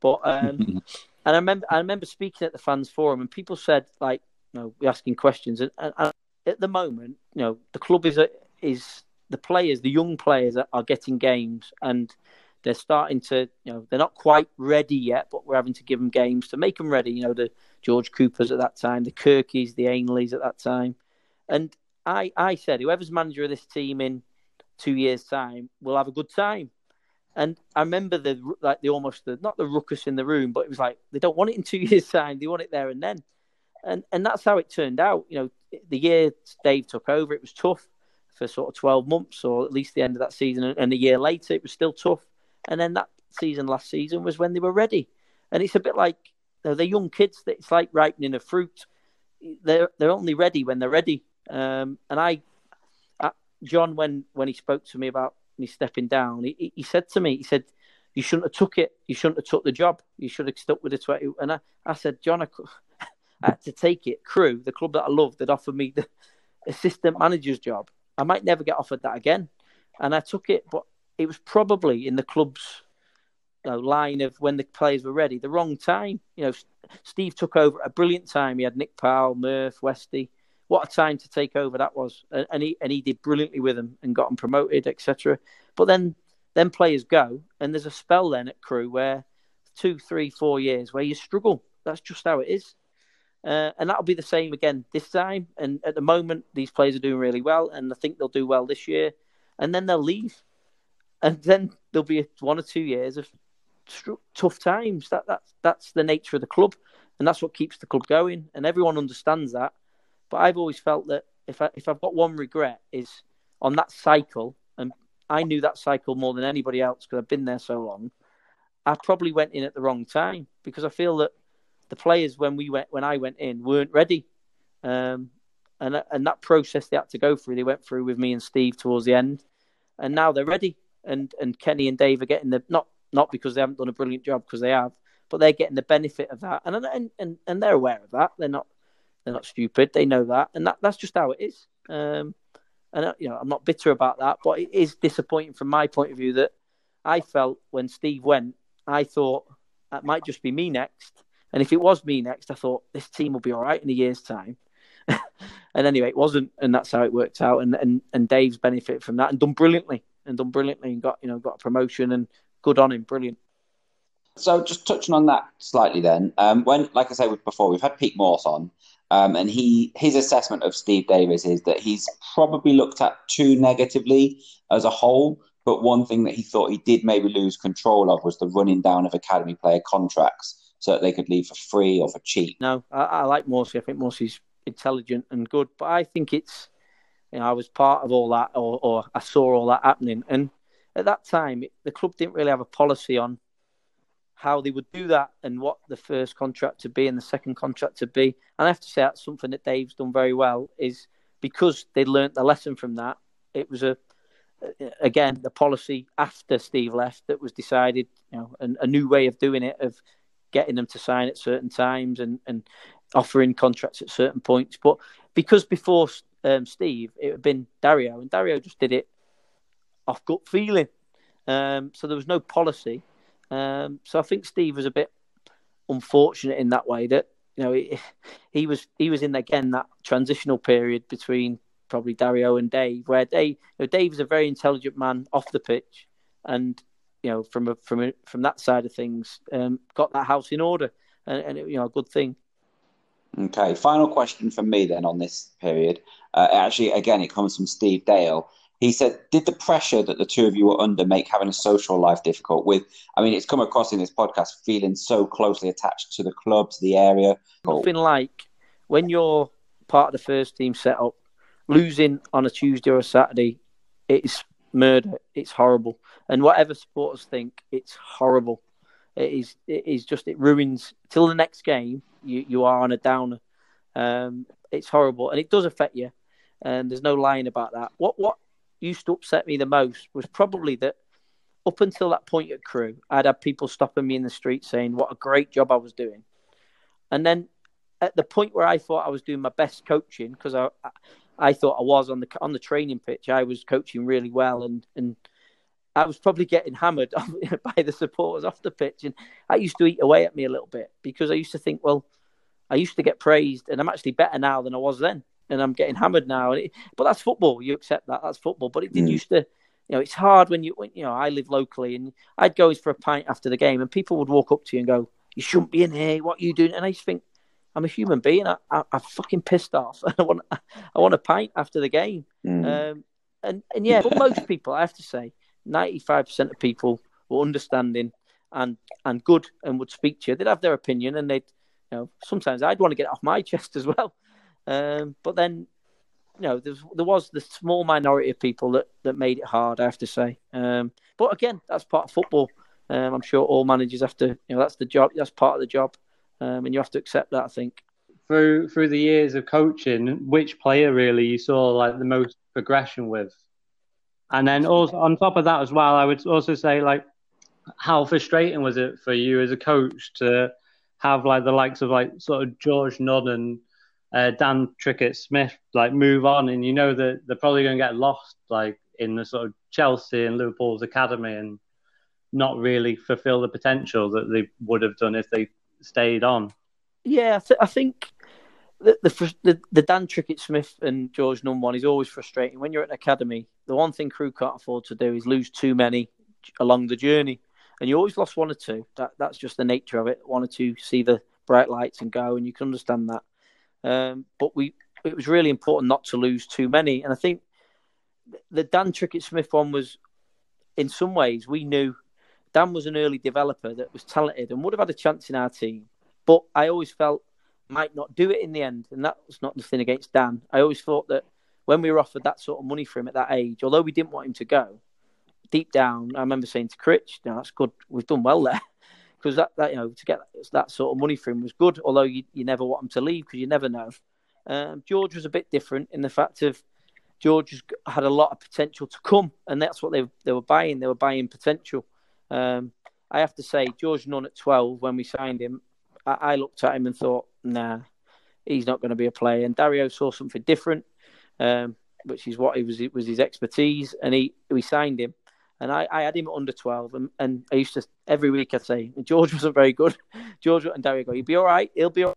but um, and I remember I remember speaking at the fans forum and people said like you know we asking questions and, and, and at the moment you know the club is a, is the players, the young players are, are getting games and they're starting to, you know, they're not quite ready yet, but we're having to give them games to make them ready. You know, the George Coopers at that time, the Kirkies, the Ainleys at that time. And I, I said, whoever's manager of this team in two years' time we'll have a good time. And I remember the like the almost the not the ruckus in the room, but it was like they don't want it in two years' time; they want it there and then. And and that's how it turned out. You know, the year Dave took over, it was tough for sort of 12 months or at least the end of that season. And a year later, it was still tough. And then that season, last season, was when they were ready. And it's a bit like you know, they're young kids. It's like ripening a fruit. They're they're only ready when they're ready. Um, and I, John, when when he spoke to me about me stepping down, he, he said to me, he said, "You shouldn't have took it. You shouldn't have took the job. You should have stuck with the 20. And I, I said, John, I, I had to take it. Crewe, the club that I loved, that offered me the assistant manager's job. I might never get offered that again. And I took it, but it was probably in the club's you know, line of when the players were ready, the wrong time. You know, Steve took over at a brilliant time. He had Nick Powell, Murph, Westy. What a time to take over that was, and he and he did brilliantly with them and got them promoted, etc. But then then players go, and there's a spell then at Crewe where two, three, four years where you struggle. That's just how it is. Uh, and that'll be the same again this time. And at the moment, these players are doing really well, and I think they'll do well this year. And then they'll leave, and then there'll be one or two years of tough times. That that's that's the nature of the club, and that's what keeps the club going. And everyone understands that. But I've always felt that if I if I've got one regret is on that cycle, and I knew that cycle more than anybody else because I've been there so long. I probably went in at the wrong time because I feel that the players when we went when I went in weren't ready, um, and and that process they had to go through, they went through with me and Steve towards the end, and now they're ready. And and Kenny and Dave are getting the not not because they haven't done a brilliant job because they have, but they're getting the benefit of that, and and and, and they're aware of that. They're not they're not stupid. They know that, and that that's just how it is. Um, and you know, I'm not bitter about that, but it is disappointing from my point of view that I felt when Steve went, I thought that might just be me next, and if it was me next, I thought this team will be all right in a year's time. and anyway, it wasn't, and that's how it worked out. And and and Dave's benefited from that and done brilliantly, and done brilliantly, and got you know got a promotion and good on him, brilliant. So just touching on that slightly, then, um, when like I said before, we've had Pete Morse on, um, and he his assessment of Steve Davis is that he's probably looked at too negatively as a whole But one thing that he thought he did maybe lose control of was the running down of academy player contracts so that they could leave for free or for cheap. No, I, I like Morsy. I think Morsy's intelligent and good, but I think it's, you know, I was part of all that or, or I saw all that happening. And at that time, the club didn't really have a policy on how they would do that and what the first contract to be and the second contract to be. And I have to say that's something that Dave's done very well is because they learnt the lesson from that. It was a again the policy after Steve left that was decided, you know, a, a new way of doing it of getting them to sign at certain times and and offering contracts at certain points. But because before um, Steve, it had been Dario, and Dario just did it off gut feeling. Um, so there was no policy. Um, so I think Steve was a bit unfortunate in that way that you know he, he was he was in again that transitional period between probably Dario and Dave, where Dave you know, a very intelligent man off the pitch, and you know from a, from a, from that side of things, um, got that house in order, and, and you know a good thing. Okay, final question from me then on this period. Uh, actually, again, it comes from Steve Dale. He said, "Did the pressure that the two of you were under make having a social life difficult?" With, I mean, it's come across in this podcast feeling so closely attached to the club, to the area. Nothing like when you're part of the first team setup, losing on a Tuesday or a Saturday. It's murder. It's horrible. And whatever supporters think, it's horrible. It is. It is just. It ruins till the next game. You you are on a downer. Um, it's horrible, and it does affect you. And there's no lying about that. What what used to upset me the most was probably that up until that point at Crewe, I'd have people stopping me in the street saying what a great job I was doing. And then at the point where I thought I was doing my best coaching, because I, I thought I was on the on the training pitch, I was coaching really well, and and I was probably getting hammered by the supporters off the pitch, and that used to eat away at me a little bit because I used to think, well, I used to get praised, and I'm actually better now than I was then and I'm getting hammered now. It, but that's football. You accept that. That's football. But it did mm. used to, you know, it's hard when you, when, you know, I live locally and I'd go for a pint after the game and people would walk up to you and go, you shouldn't be in here. What are you doing? And I just think, I'm a human being. I, I, am fucking pissed off. I want, I want a pint after the game. Mm. Um, and, and yeah, but most people, I have to say, 95% of people were understanding and, and good and would speak to you. They'd have their opinion and they'd, you know, sometimes I'd want to get off my chest as well. Um, but then, you know, there was, there was the small minority of people that, that made it hard, I have to say. Um, but again, that's part of football. Um, I'm sure all managers have to, you know, that's the job, that's part of the job. Um, and you have to accept that, I think. Through through the years of coaching, which player really you saw like the most progression with? And then also on top of that as well, I would also say like how frustrating was it for you as a coach to have like the likes of like sort of George Nunn and uh, Dan Trickett Smith like move on, and you know that they're probably going to get lost like in the sort of Chelsea and Liverpool's academy and not really fulfill the potential that they would have done if they stayed on. Yeah, I, th- I think the, the, the the Dan Trickett Smith and George Nunn one is always frustrating. When you're at an academy, the one thing Crewe can't afford to do is lose too many along the journey, and you always lost one or two. That that's just the nature of it. One or two see the bright lights and go, and you can understand that. Um, but we it was really important not to lose too many. And I think the Dan Trickett Smith one was, in some ways, we knew Dan was an early developer that was talented and would have had a chance in our team. But I always felt might not do it in the end, and that was not nothing against Dan. I always thought that when we were offered that sort of money for him at that age, although we didn't want him to go, deep down, I remember saying to Critch, "No, that's good. We've done well there." Because that, that you know to get that sort of money for him was good. Although you, you never want him to leave because you never know. Um, George was a bit different in the fact of George had a lot of potential to come, and that's what they they were buying. They were buying potential. Um, I have to say, George Nunn at twelve when we signed him, I, I looked at him and thought, nah, he's not going to be a player. And Dario saw something different, um, which is what he was it was his expertise, and he we signed him. And I, I had him under 12, and, and I used to, every week I'd say, George wasn't very good. George and Derry go, he'll be all right, he'll be all right.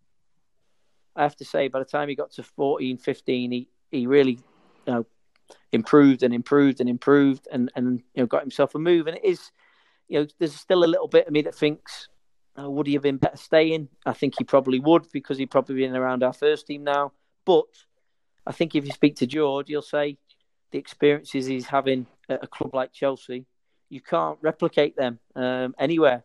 I have to say, by the time he got to 14, 15, he, he really, you know, improved and improved and improved and, and, you know, got himself a move. And it is, you know, there's still a little bit of me that thinks, oh, would he have been better staying? I think he probably would because he'd probably been around our first team now. But I think if you speak to George, he'll say, the experiences he's having at a club like Chelsea, you can't replicate them um, anywhere.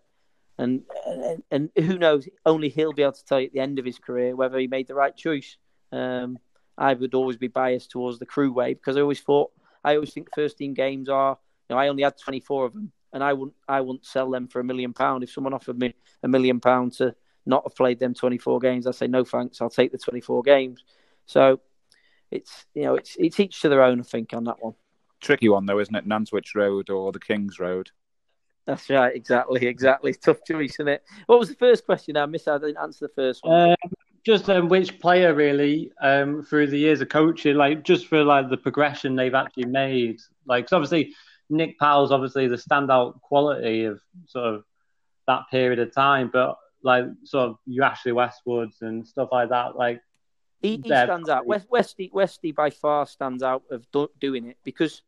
And, and, and who knows? Only he'll be able to tell you at the end of his career whether he made the right choice. Um, I would always be biased towards the Crewe way because I always thought I always think first team games are. You know, I only had 24 of them, and I wouldn't I wouldn't sell them for a million pound. If someone offered me a million pound to not have played them 24 games, I'd say no thanks. I'll take the 24 games. So it's you know it's it's each to their own. I think on that one. Tricky one though, isn't it? Nantwich Road or the King's Road? That's right, exactly, exactly. Tough choice, isn't it? What was the first question? I missed. I didn't answer the first one. Um, just um, which player really um, through the years of coaching, like just for like the progression they've actually made. Like, cause obviously Nick Powell's obviously the standout quality of sort of that period of time, but like sort of you Ashley Westwoods and stuff like that, like he, he stands out. West, Westy, Westy by far stands out of do, doing it because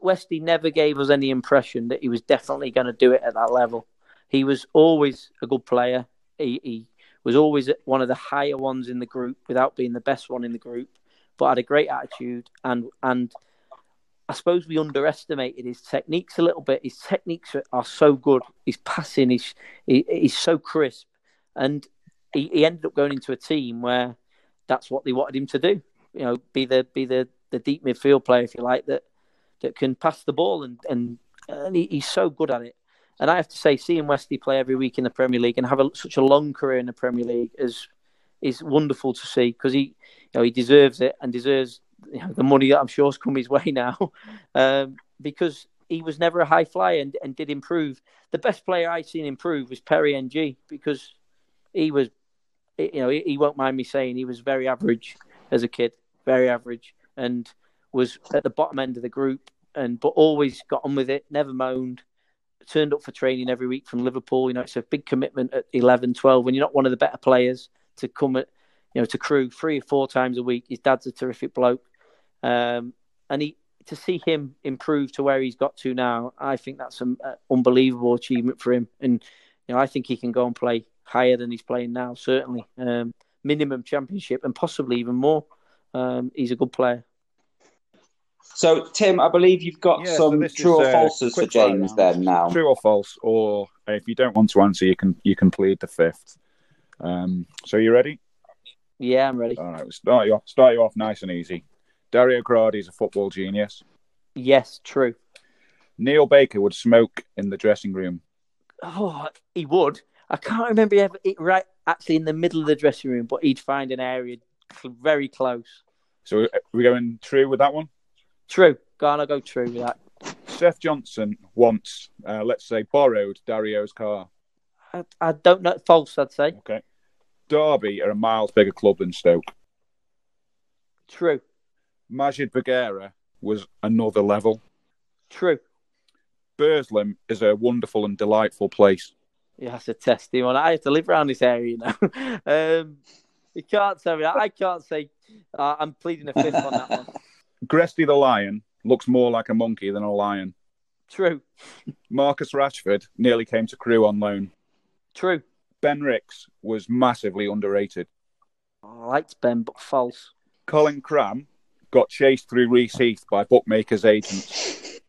Westy never gave us any impression that he was definitely going to do it at that level. He was always a good player. He, he was always one of the higher ones in the group without being the best one in the group, but had a great attitude and and I suppose we underestimated his techniques a little bit. His techniques are, are so good. His passing is he, he's so crisp, and he, he ended up going into a team where that's what they wanted him to do. You know, be the be the, the deep midfield player, if you like, that that can pass the ball and and, and he, he's so good at it. And I have to say, seeing Westy play every week in the Premier League and have a, such a long career in the Premier League is is wonderful to see because he, you know, he deserves it and deserves you know, the money that I'm sure has come his way now, um, because he was never a high flyer and, and did improve. The best player I've seen improve was Perry Ng because he was, you know, he, he won't mind me saying he was very average as a kid, very average, and was at the bottom end of the group, and but always got on with it, never moaned, turned up for training every week from Liverpool. You know, it's a big commitment at 11, 12 when you're not one of the better players to come at, you know, to Crewe three or four times a week. His dad's a terrific bloke. Um, and he, to see him improve to where he's got to now, I think that's an unbelievable achievement for him. And, you know, I think he can go and play higher than he's playing now, certainly. Um, minimum championship and possibly even more. Um, he's a good player. So, Tim, I believe you've got yeah, some so true is, or uh, falses for James then now. True or false, or if you don't want to answer, you can you can plead the fifth. Um, so, you ready? Yeah, I'm ready. All right, we'll start you off. Start you off nice and easy. Dario Gradi is a football genius. Yes, true. Neil Baker would smoke in the dressing room. Oh, he would. I can't remember ever it right actually in the middle of the dressing room, but he'd find an area very close. So we're going true with that one. True. Go on, go true with that. Seth Johnson once, uh, let's say, borrowed Dario's car. I, I, don't know. False, I'd say. Okay. Derby are a miles bigger club than Stoke. True. Majid Bagheera was another level. True. Burslem is a wonderful and delightful place. Yeah, that's a testimony. I have to live around this area now. um, you can't tell me that. I can't say. Uh, I'm pleading a fifth on that one. Gresty the lion looks more like a monkey than a lion. True. Marcus Rashford nearly came to Crewe on loan. True. Ben Rix was massively underrated. I liked Ben, but false. Colin Cramb got chased through Reaseheath by bookmakers' agents.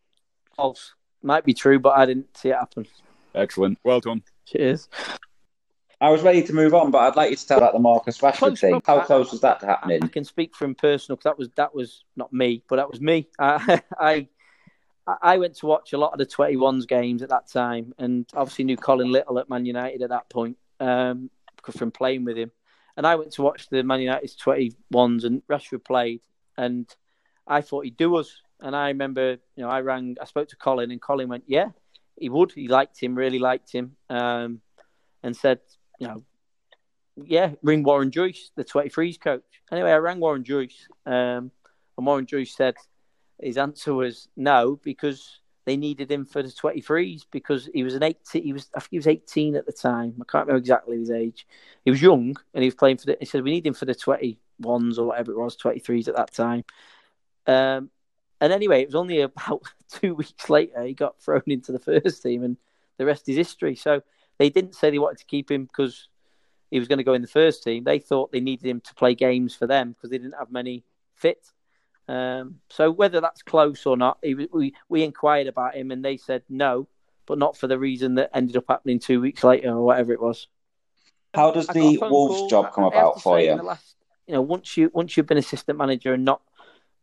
False. Might be true, but I didn't see it happen. Excellent. Well done. Cheers. I was ready to move on, but I'd like you to tell about the Marcus Rashford close, thing. How close was that to happening? I, can speak from personal because that was that was not me, but that was me. I, I I went to watch a lot of the 21s games at that time, and obviously knew Colin Little at Man United at that point um, from playing with him. And I went to watch the Man United's 21s, and Rashford played, and I thought he'd do us. And I remember, you know, I rang, I spoke to Colin, and Colin went, "Yeah, he would. He liked him, really liked him, um, and said, you know, yeah, ring Warren Joyce, the 23s coach. Anyway, I rang Warren Joyce, um, and Warren Joyce said his answer was no because they needed him for the 23s because he was an 18. He was I think he was 18 at the time. I can't remember exactly his age. He was young and he was playing for the. He said we need him for the 21s or whatever it was, 23s at that time. Um, and anyway, it was only about two weeks later he got thrown into the first team, and the rest is history. So they didn't say they wanted to keep him because he was going to go in the first team. They thought they needed him to play games for them because they didn't have many fit. Um, so whether that's close or not, he, we we inquired about him and they said no, but not for the reason that ended up happening two weeks later or whatever it was. How does the Wolves call, job come about for you? Last, you know, once you once you've been assistant manager and not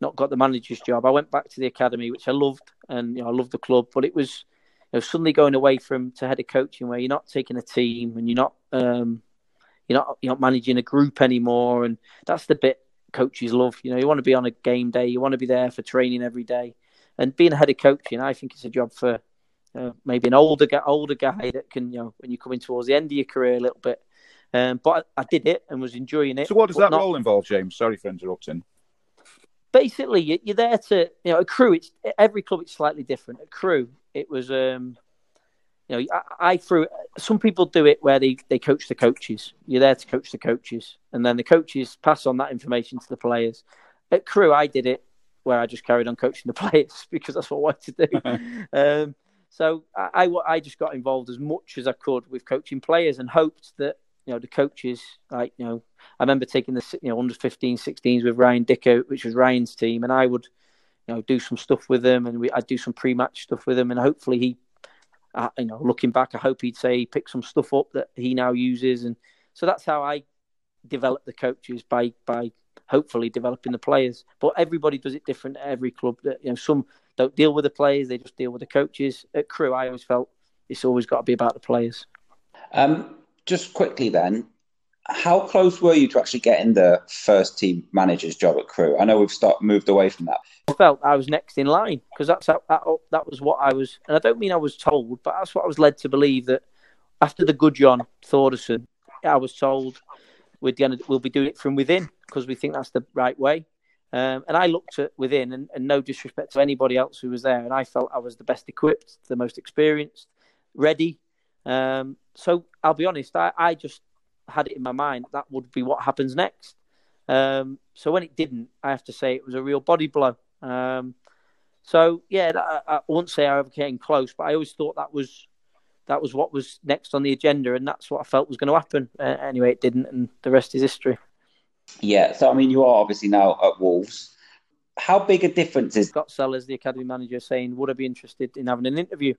not got the manager's job, I went back to the academy, which I loved, and you know I loved the club, but it was you know suddenly going away from to head of coaching where you're not taking a team and you're not um, you're not you're not managing a group anymore, and that's the bit coaches love. You know, you want to be on a game day, you want to be there for training every day, and being a head of coaching, I think it's a job for uh, maybe an older guy, older guy that can, you know, when you're coming towards the end of your career a little bit. Um, but I, I, did it and was enjoying it. So, what does that not... role involve, James? Sorry for interrupting. Basically, you're there to, you know, a Crewe. It's every club. It's slightly different. A Crewe. It was, um, you know, I, I threw. Some people do it where they they coach the coaches. You're there to coach the coaches, and then the coaches pass on that information to the players. At Crewe, I did it where I just carried on coaching the players because that's what I wanted to do. um, so I, I, I just got involved as much as I could with coaching players and hoped that you know the coaches like you know I remember taking the you know under 15 16s with Ryan Dicker which was Ryan's team and I would you know do some stuff with them and we, I'd do some pre-match stuff with them, and hopefully he uh, you know looking back I hope he'd say he picked some stuff up that he now uses and so that's how I develop the coaches by by hopefully developing the players but everybody does it different at every club that you know some don't deal with the players; they just deal with the coaches. At Crewe, I always felt it's always got to be about the players. Um, just quickly, then, how close were you to actually getting the first team manager's job at Crewe? I know we've start, moved away from that. I felt I was next in line because that's how, that, that was what I was, and I don't mean I was told, but that's what I was led to believe that after the Gudjon Thordarson, I was told we're gonna we'll be doing it from within because we think that's the right way. Um, and I looked at within, and, and, no disrespect to anybody else who was there, and I felt I was the best equipped, the most experienced, ready. Um, so I'll be honest, I, I, just had it in my mind that would be what happens next. Um, so when it didn't, I have to say it was a real body blow. Um, so yeah, I, I won't say I ever came close, but I always thought that was that was what was next on the agenda, and that's what I felt was going to happen. Uh, anyway, it didn't, and the rest is history. Yeah, so I mean, you are obviously now at Wolves. How big a difference is Scott Sellars, the academy manager, saying, "Would I be interested in having an interview?"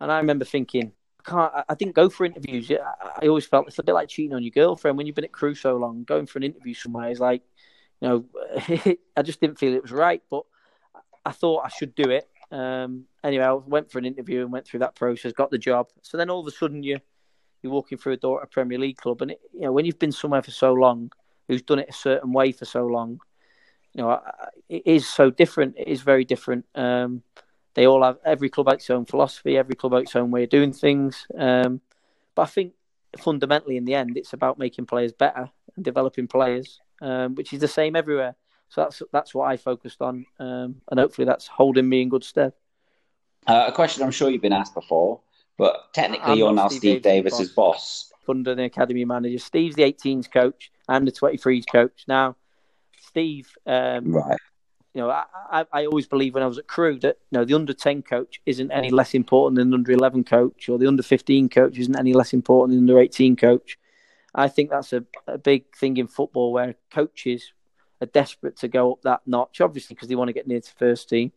And I remember thinking, can't. I didn't go for interviews. I always felt it's a bit like cheating on your girlfriend when you've been at Crewe so long. Going for an interview somewhere is like, you know, I just didn't feel it was right. But I thought I should do it. Um, anyway, I went for an interview and went through that process, got the job. So then all of a sudden you you're walking through a door at a Premier League club, and it, you know when you've been somewhere for so long, who's done it a certain way for so long. You know, it is so different. It is very different. Um, they all have every club has its own philosophy, every club has its own way of doing things. Um, but I think fundamentally, in the end, it's about making players better and developing players, um, which is the same everywhere. So that's that's what I focused on, um, and hopefully that's holding me in good stead. Uh, a question I'm sure you've been asked before, but technically I'm you're now Steve, Steve Davis's boss. boss. Under the academy manager, Steve's the 18s coach. I'm the 23s coach now. Steve, um, right. You know, I, I, I, always believe when I was at Crewe that you know the under 10 coach isn't any less important than the under 11 coach, or the under 15 coach isn't any less important than the under 18 coach. I think that's a, a big thing in football where coaches are desperate to go up that notch, obviously because they want to get near to first team.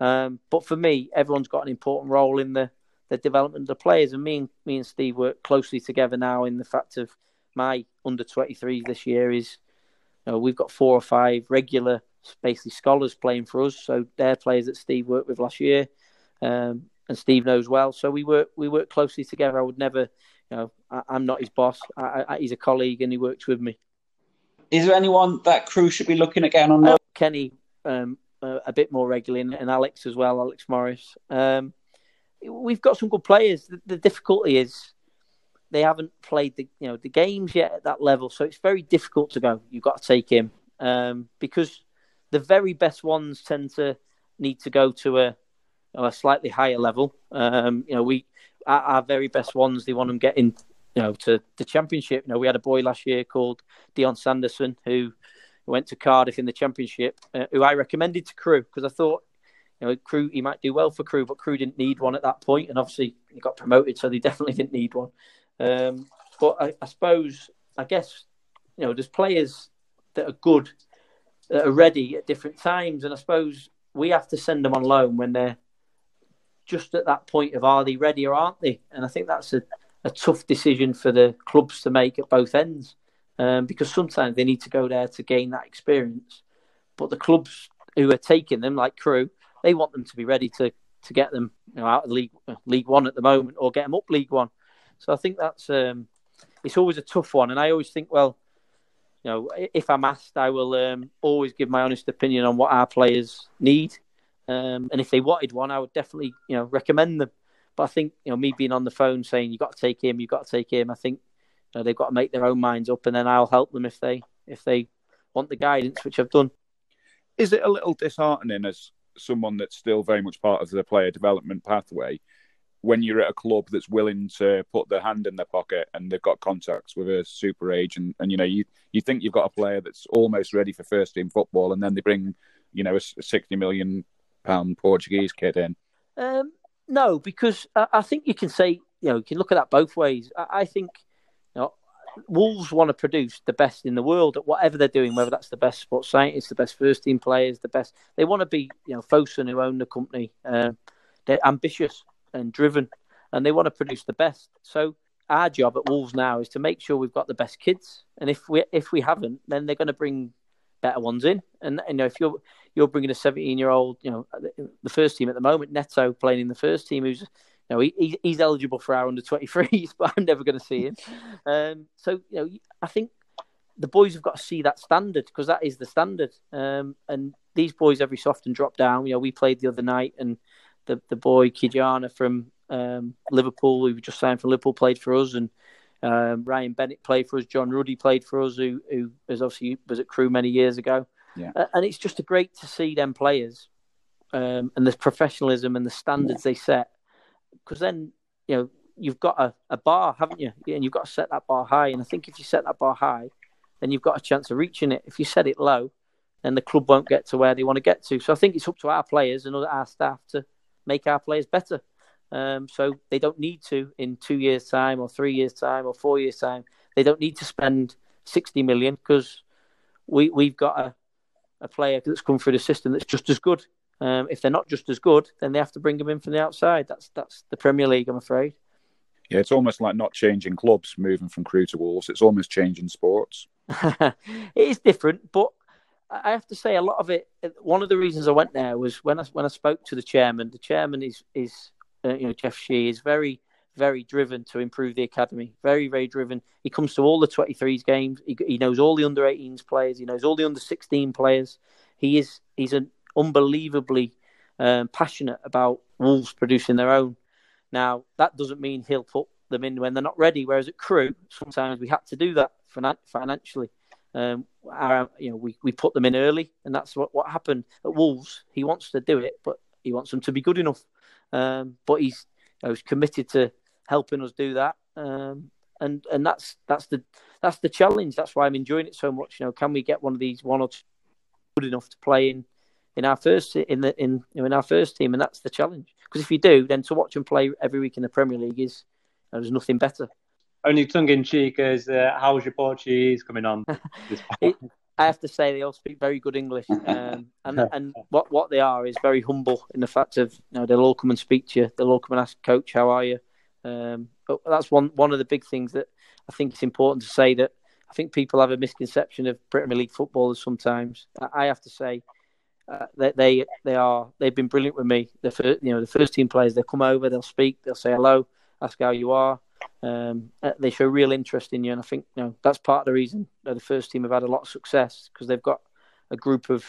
Um, but for me, everyone's got an important role in the, the development of the players, and me and me and Steve work closely together now in the fact of my under 23 this year is you know, we've got four or five regular, basically scholars playing for us. So they're players that Steve worked with last year, um, and Steve knows well. So we work we work closely together. I would never, you know, I, am not his boss. I, I, he's a colleague and he works with me. Is there anyone that Crewe should be looking again on? Uh, Kenny, um, uh, a bit more regularly, and, and, Alex as well, Alex Morris. Um, we've got some good players. The, the difficulty is they haven't played the you know the games yet at that level, so it's very difficult to go. You've got to take him um, because the very best ones tend to need to go to a a slightly higher level. Um, you know, we our, our, very best ones they want them getting you know to the championship. You know, we had a boy last year called Dion Sanderson who went to Cardiff in the championship, uh, who I recommended to Crewe because I thought you know, Crewe, he might do well for Crewe, but Crewe didn't need one at that point, and obviously he got promoted, so they definitely didn't need one. Um, but I, I, suppose, I guess, you know, there's players that are good that are ready at different times, and I suppose we have to send them on loan when they're just at that point of are they ready or aren't they? And I think that's a, a tough decision for the clubs to make at both ends um, because sometimes they need to go there to gain that experience. But the clubs who are taking them, like Crewe, they want them to be ready to, to get them you know, out of League League One at the moment or get them up League One. So I think that's um, it's always a tough one, and I always think, well, you know, if I'm asked, I will um, always give my honest opinion on what our players need. Um, and if they wanted one, I would definitely, you know, recommend them. But I think, you know, me being on the phone saying you've got to take him, you've got to take him. I think you know, they've got to make their own minds up, and then I'll help them if they if they want the guidance, which I've done. Is it a little disheartening as someone that's still very much part of the player development pathway when you're at a club that's willing to put their hand in their pocket and they've got contacts with a super agent and you know you you think you've got a player that's almost ready for first team football and then they bring you know a 60 million pound Portuguese kid in um, no because I, I, think you can say you know you can look at that both ways I, I think you know Wolves want to produce the best in the world at whatever they're doing, whether that's the best sports scientists, the best first team players, the best. They want to be, you know, Fosun who own the company. Uh, they're ambitious, and driven, and they want to produce the best. So our job at Wolves now is to make sure we've got the best kids, and if we if we haven't, then they're going to bring better ones in. And you know, if you're you're bringing a 17 year old, you know, the first team at the moment, Neto playing in the first team, who's you know he, he's eligible for our under 23s, but I'm never going to see him. Um, so you know, I think the boys have got to see that standard because that is the standard. Um, and these boys every so often drop down. You know, we played the other night and the the boy Kijana from um, Liverpool, who just signed for Liverpool, played for us, and um, Ryan Bennett played for us. John Ruddy played for us, who who was obviously was at Crewe many years ago. Yeah. Uh, and it's just a great to see them players um, and the professionalism and the standards yeah. they set, because then you know you've got a, a bar, haven't you? And you've got to set that bar high. And I think if you set that bar high, then you've got a chance of reaching it. If you set it low, then the club won't get to where they want to get to. So I think it's up to our players and our staff to make our players better. Um, so they don't need to in two years' time or three years' time or four years' time. They don't need to spend sixty million because we we've got a, a player that's come through the system that's just as good. Um, if they're not just as good, then they have to bring them in from the outside. That's that's the Premier League, I'm afraid. Yeah, it's almost like not changing clubs, moving from Crewe to Wolves. It's almost changing sports. it is different, but I have to say a lot of it. One of the reasons I went there was when I when I spoke to the chairman. The chairman is is uh, you know Jeff Shi is very very driven to improve the academy. Very very driven. He comes to all the 23s games. He, he knows all the under 18s players. He knows all the under 16 players. He is he's an unbelievably um, passionate about Wolves producing their own. Now that doesn't mean he'll put them in when they're not ready. Whereas at Crewe, sometimes we had to do that financially. Um, our, you know, we, we put them in early, and that's what, what happened at Wolves. He wants to do it, but he wants them to be good enough. Um, but he's, you know, he's committed to helping us do that, um, and and that's that's the that's the challenge. That's why I'm enjoying it so much. You know, can we get one of these one or two good enough to play in in our first in the in you know, in our first team, and that's the challenge. Because if you do, then to watch them play every week in the Premier League is you know, there's nothing better only tongue in cheek is uh, how's your Portuguese coming on? I have to say they all speak very good English, um, and and what what they are is very humble in the fact of you know they'll all come and speak to you, they'll all come and ask coach how are you. Um, but that's one one of the big things that I think it's important to say that I think people have a misconception of Premier League footballers sometimes. I have to say. Uh, that they they are they've been brilliant with me. The first, you know the first team players they come over, they'll speak, they'll say hello, ask how you are, um, uh, they show real interest in you, and I think you know that's part of the reason the first team have had a lot of success because they've got a group of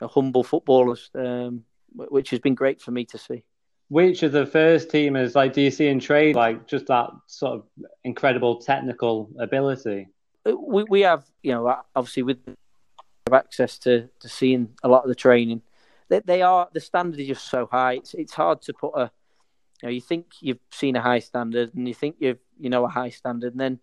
uh, humble footballers, um, which has been great for me to see. Which of the first teamers like do you see in trade like just that sort of incredible technical ability? Uh, we we have you know obviously with access to to seeing a lot of the training, they, they are the standard is just so high. It's it's hard to put a you know, you think you've seen a high standard, and you think you've you know a high standard, and then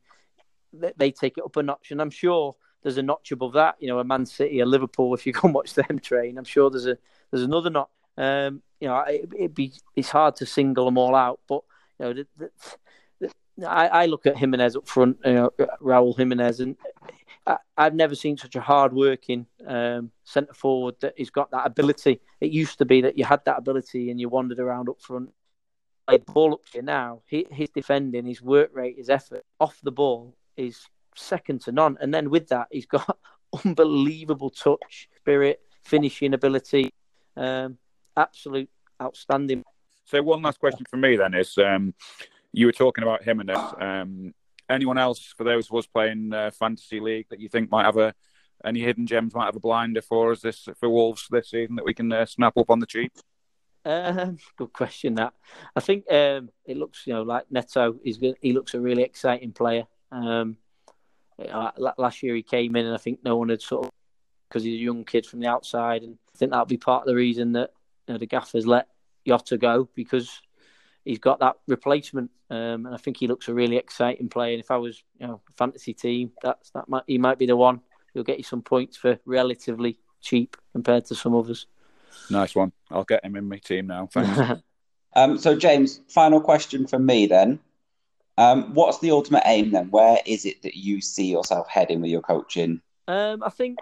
they, they take it up a notch. And I'm sure there's a notch above that. You know, a Man City, a Liverpool. If you go and watch them train, I'm sure there's a there's another notch. Um, you know, it, would be it's hard to single them all out, but you know, the, the, I, I, look at Jimenez up front, you know, Raul Jimenez, and I, have never seen such a hard-working um, centre forward that he's got that ability. It used to be that you had that ability and you wandered around up front. Ball up here now. his defending, his work rate, his effort off the ball is second to none. And then with that, he's got unbelievable touch, spirit, finishing ability. Um, absolute outstanding. So one last question for me then is, um, you were talking about Jimenez. Um, anyone else for those of us playing uh, fantasy league that you think might have a any hidden gems might have a blinder for us this for Wolves this season that we can uh, snap up on the cheap? Um, good question. That I think um, it looks, you know, like Neto. He's he looks a really exciting player. Um, last year he came in, and I think no one had sort of because he's a young kid from the outside, and I think that'll be part of the reason that you know, the gaffers let Jota go because he's got that replacement, um, and I think he looks a really exciting player. And if I was, you know, a fantasy team, that's that might he might be the one. He'll get you some points for relatively cheap compared to some others. Nice one. I'll get him in my team now. Thanks. um, so, James, final question from me then. Um, what's the ultimate aim then? Where is it that you see yourself heading with your coaching? Um, I think,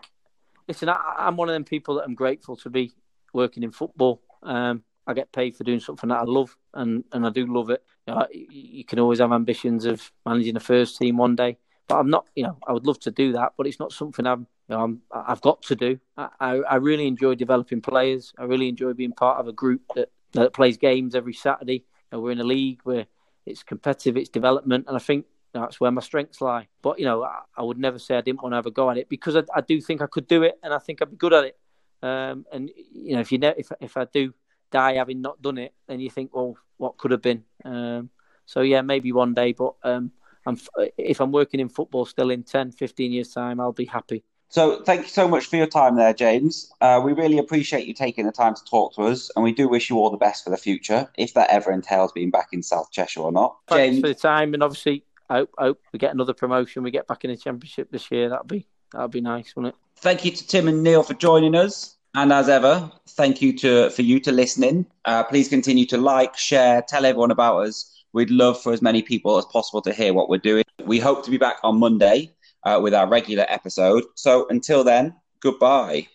listen, I, am one of them people that I'm grateful to be working in football. Um, I get paid for doing something that I love, and, and I do love it. You, know, you can always have ambitions of managing the first team one day, but I'm not. You know, I would love to do that, but it's not something I'm. I'm I've got to do. I, I, I really enjoy developing players. I really enjoy being part of a group that that plays games every Saturday. You know, we're in a league where it's competitive, it's development, and I think that's where my strengths lie. But you know, I, I, would never say I didn't want to have a go at it because I, I, do think I could do it, and I think I'd be good at it. Um, and you know, if you ne- if if I do die having not done it, then you think, well, what could have been? Um, so yeah, maybe one day, but um, I'm, if I'm working in football still in 10, 15 years time, I'll be happy. So thank you so much for your time there, James. Uh, we really appreciate you taking the time to talk to us, and we do wish you all the best for the future, if that ever entails being back in South Cheshire or not. Thanks James, for the time, and obviously, I hope, hope we get another promotion. We get back in the Championship this year. That'd be that'd be nice, wouldn't it? Thank you to Tim and Neil for joining us. And as ever, thank you to for you to listening. Uh, please continue to like, share, tell everyone about us. We'd love for as many people as possible to hear what we're doing. We hope to be back on Monday uh, with our regular episode. So until then, goodbye.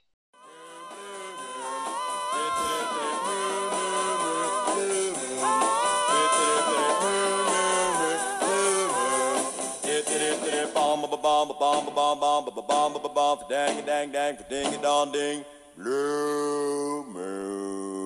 dang dang dang ding dong ding blue moon.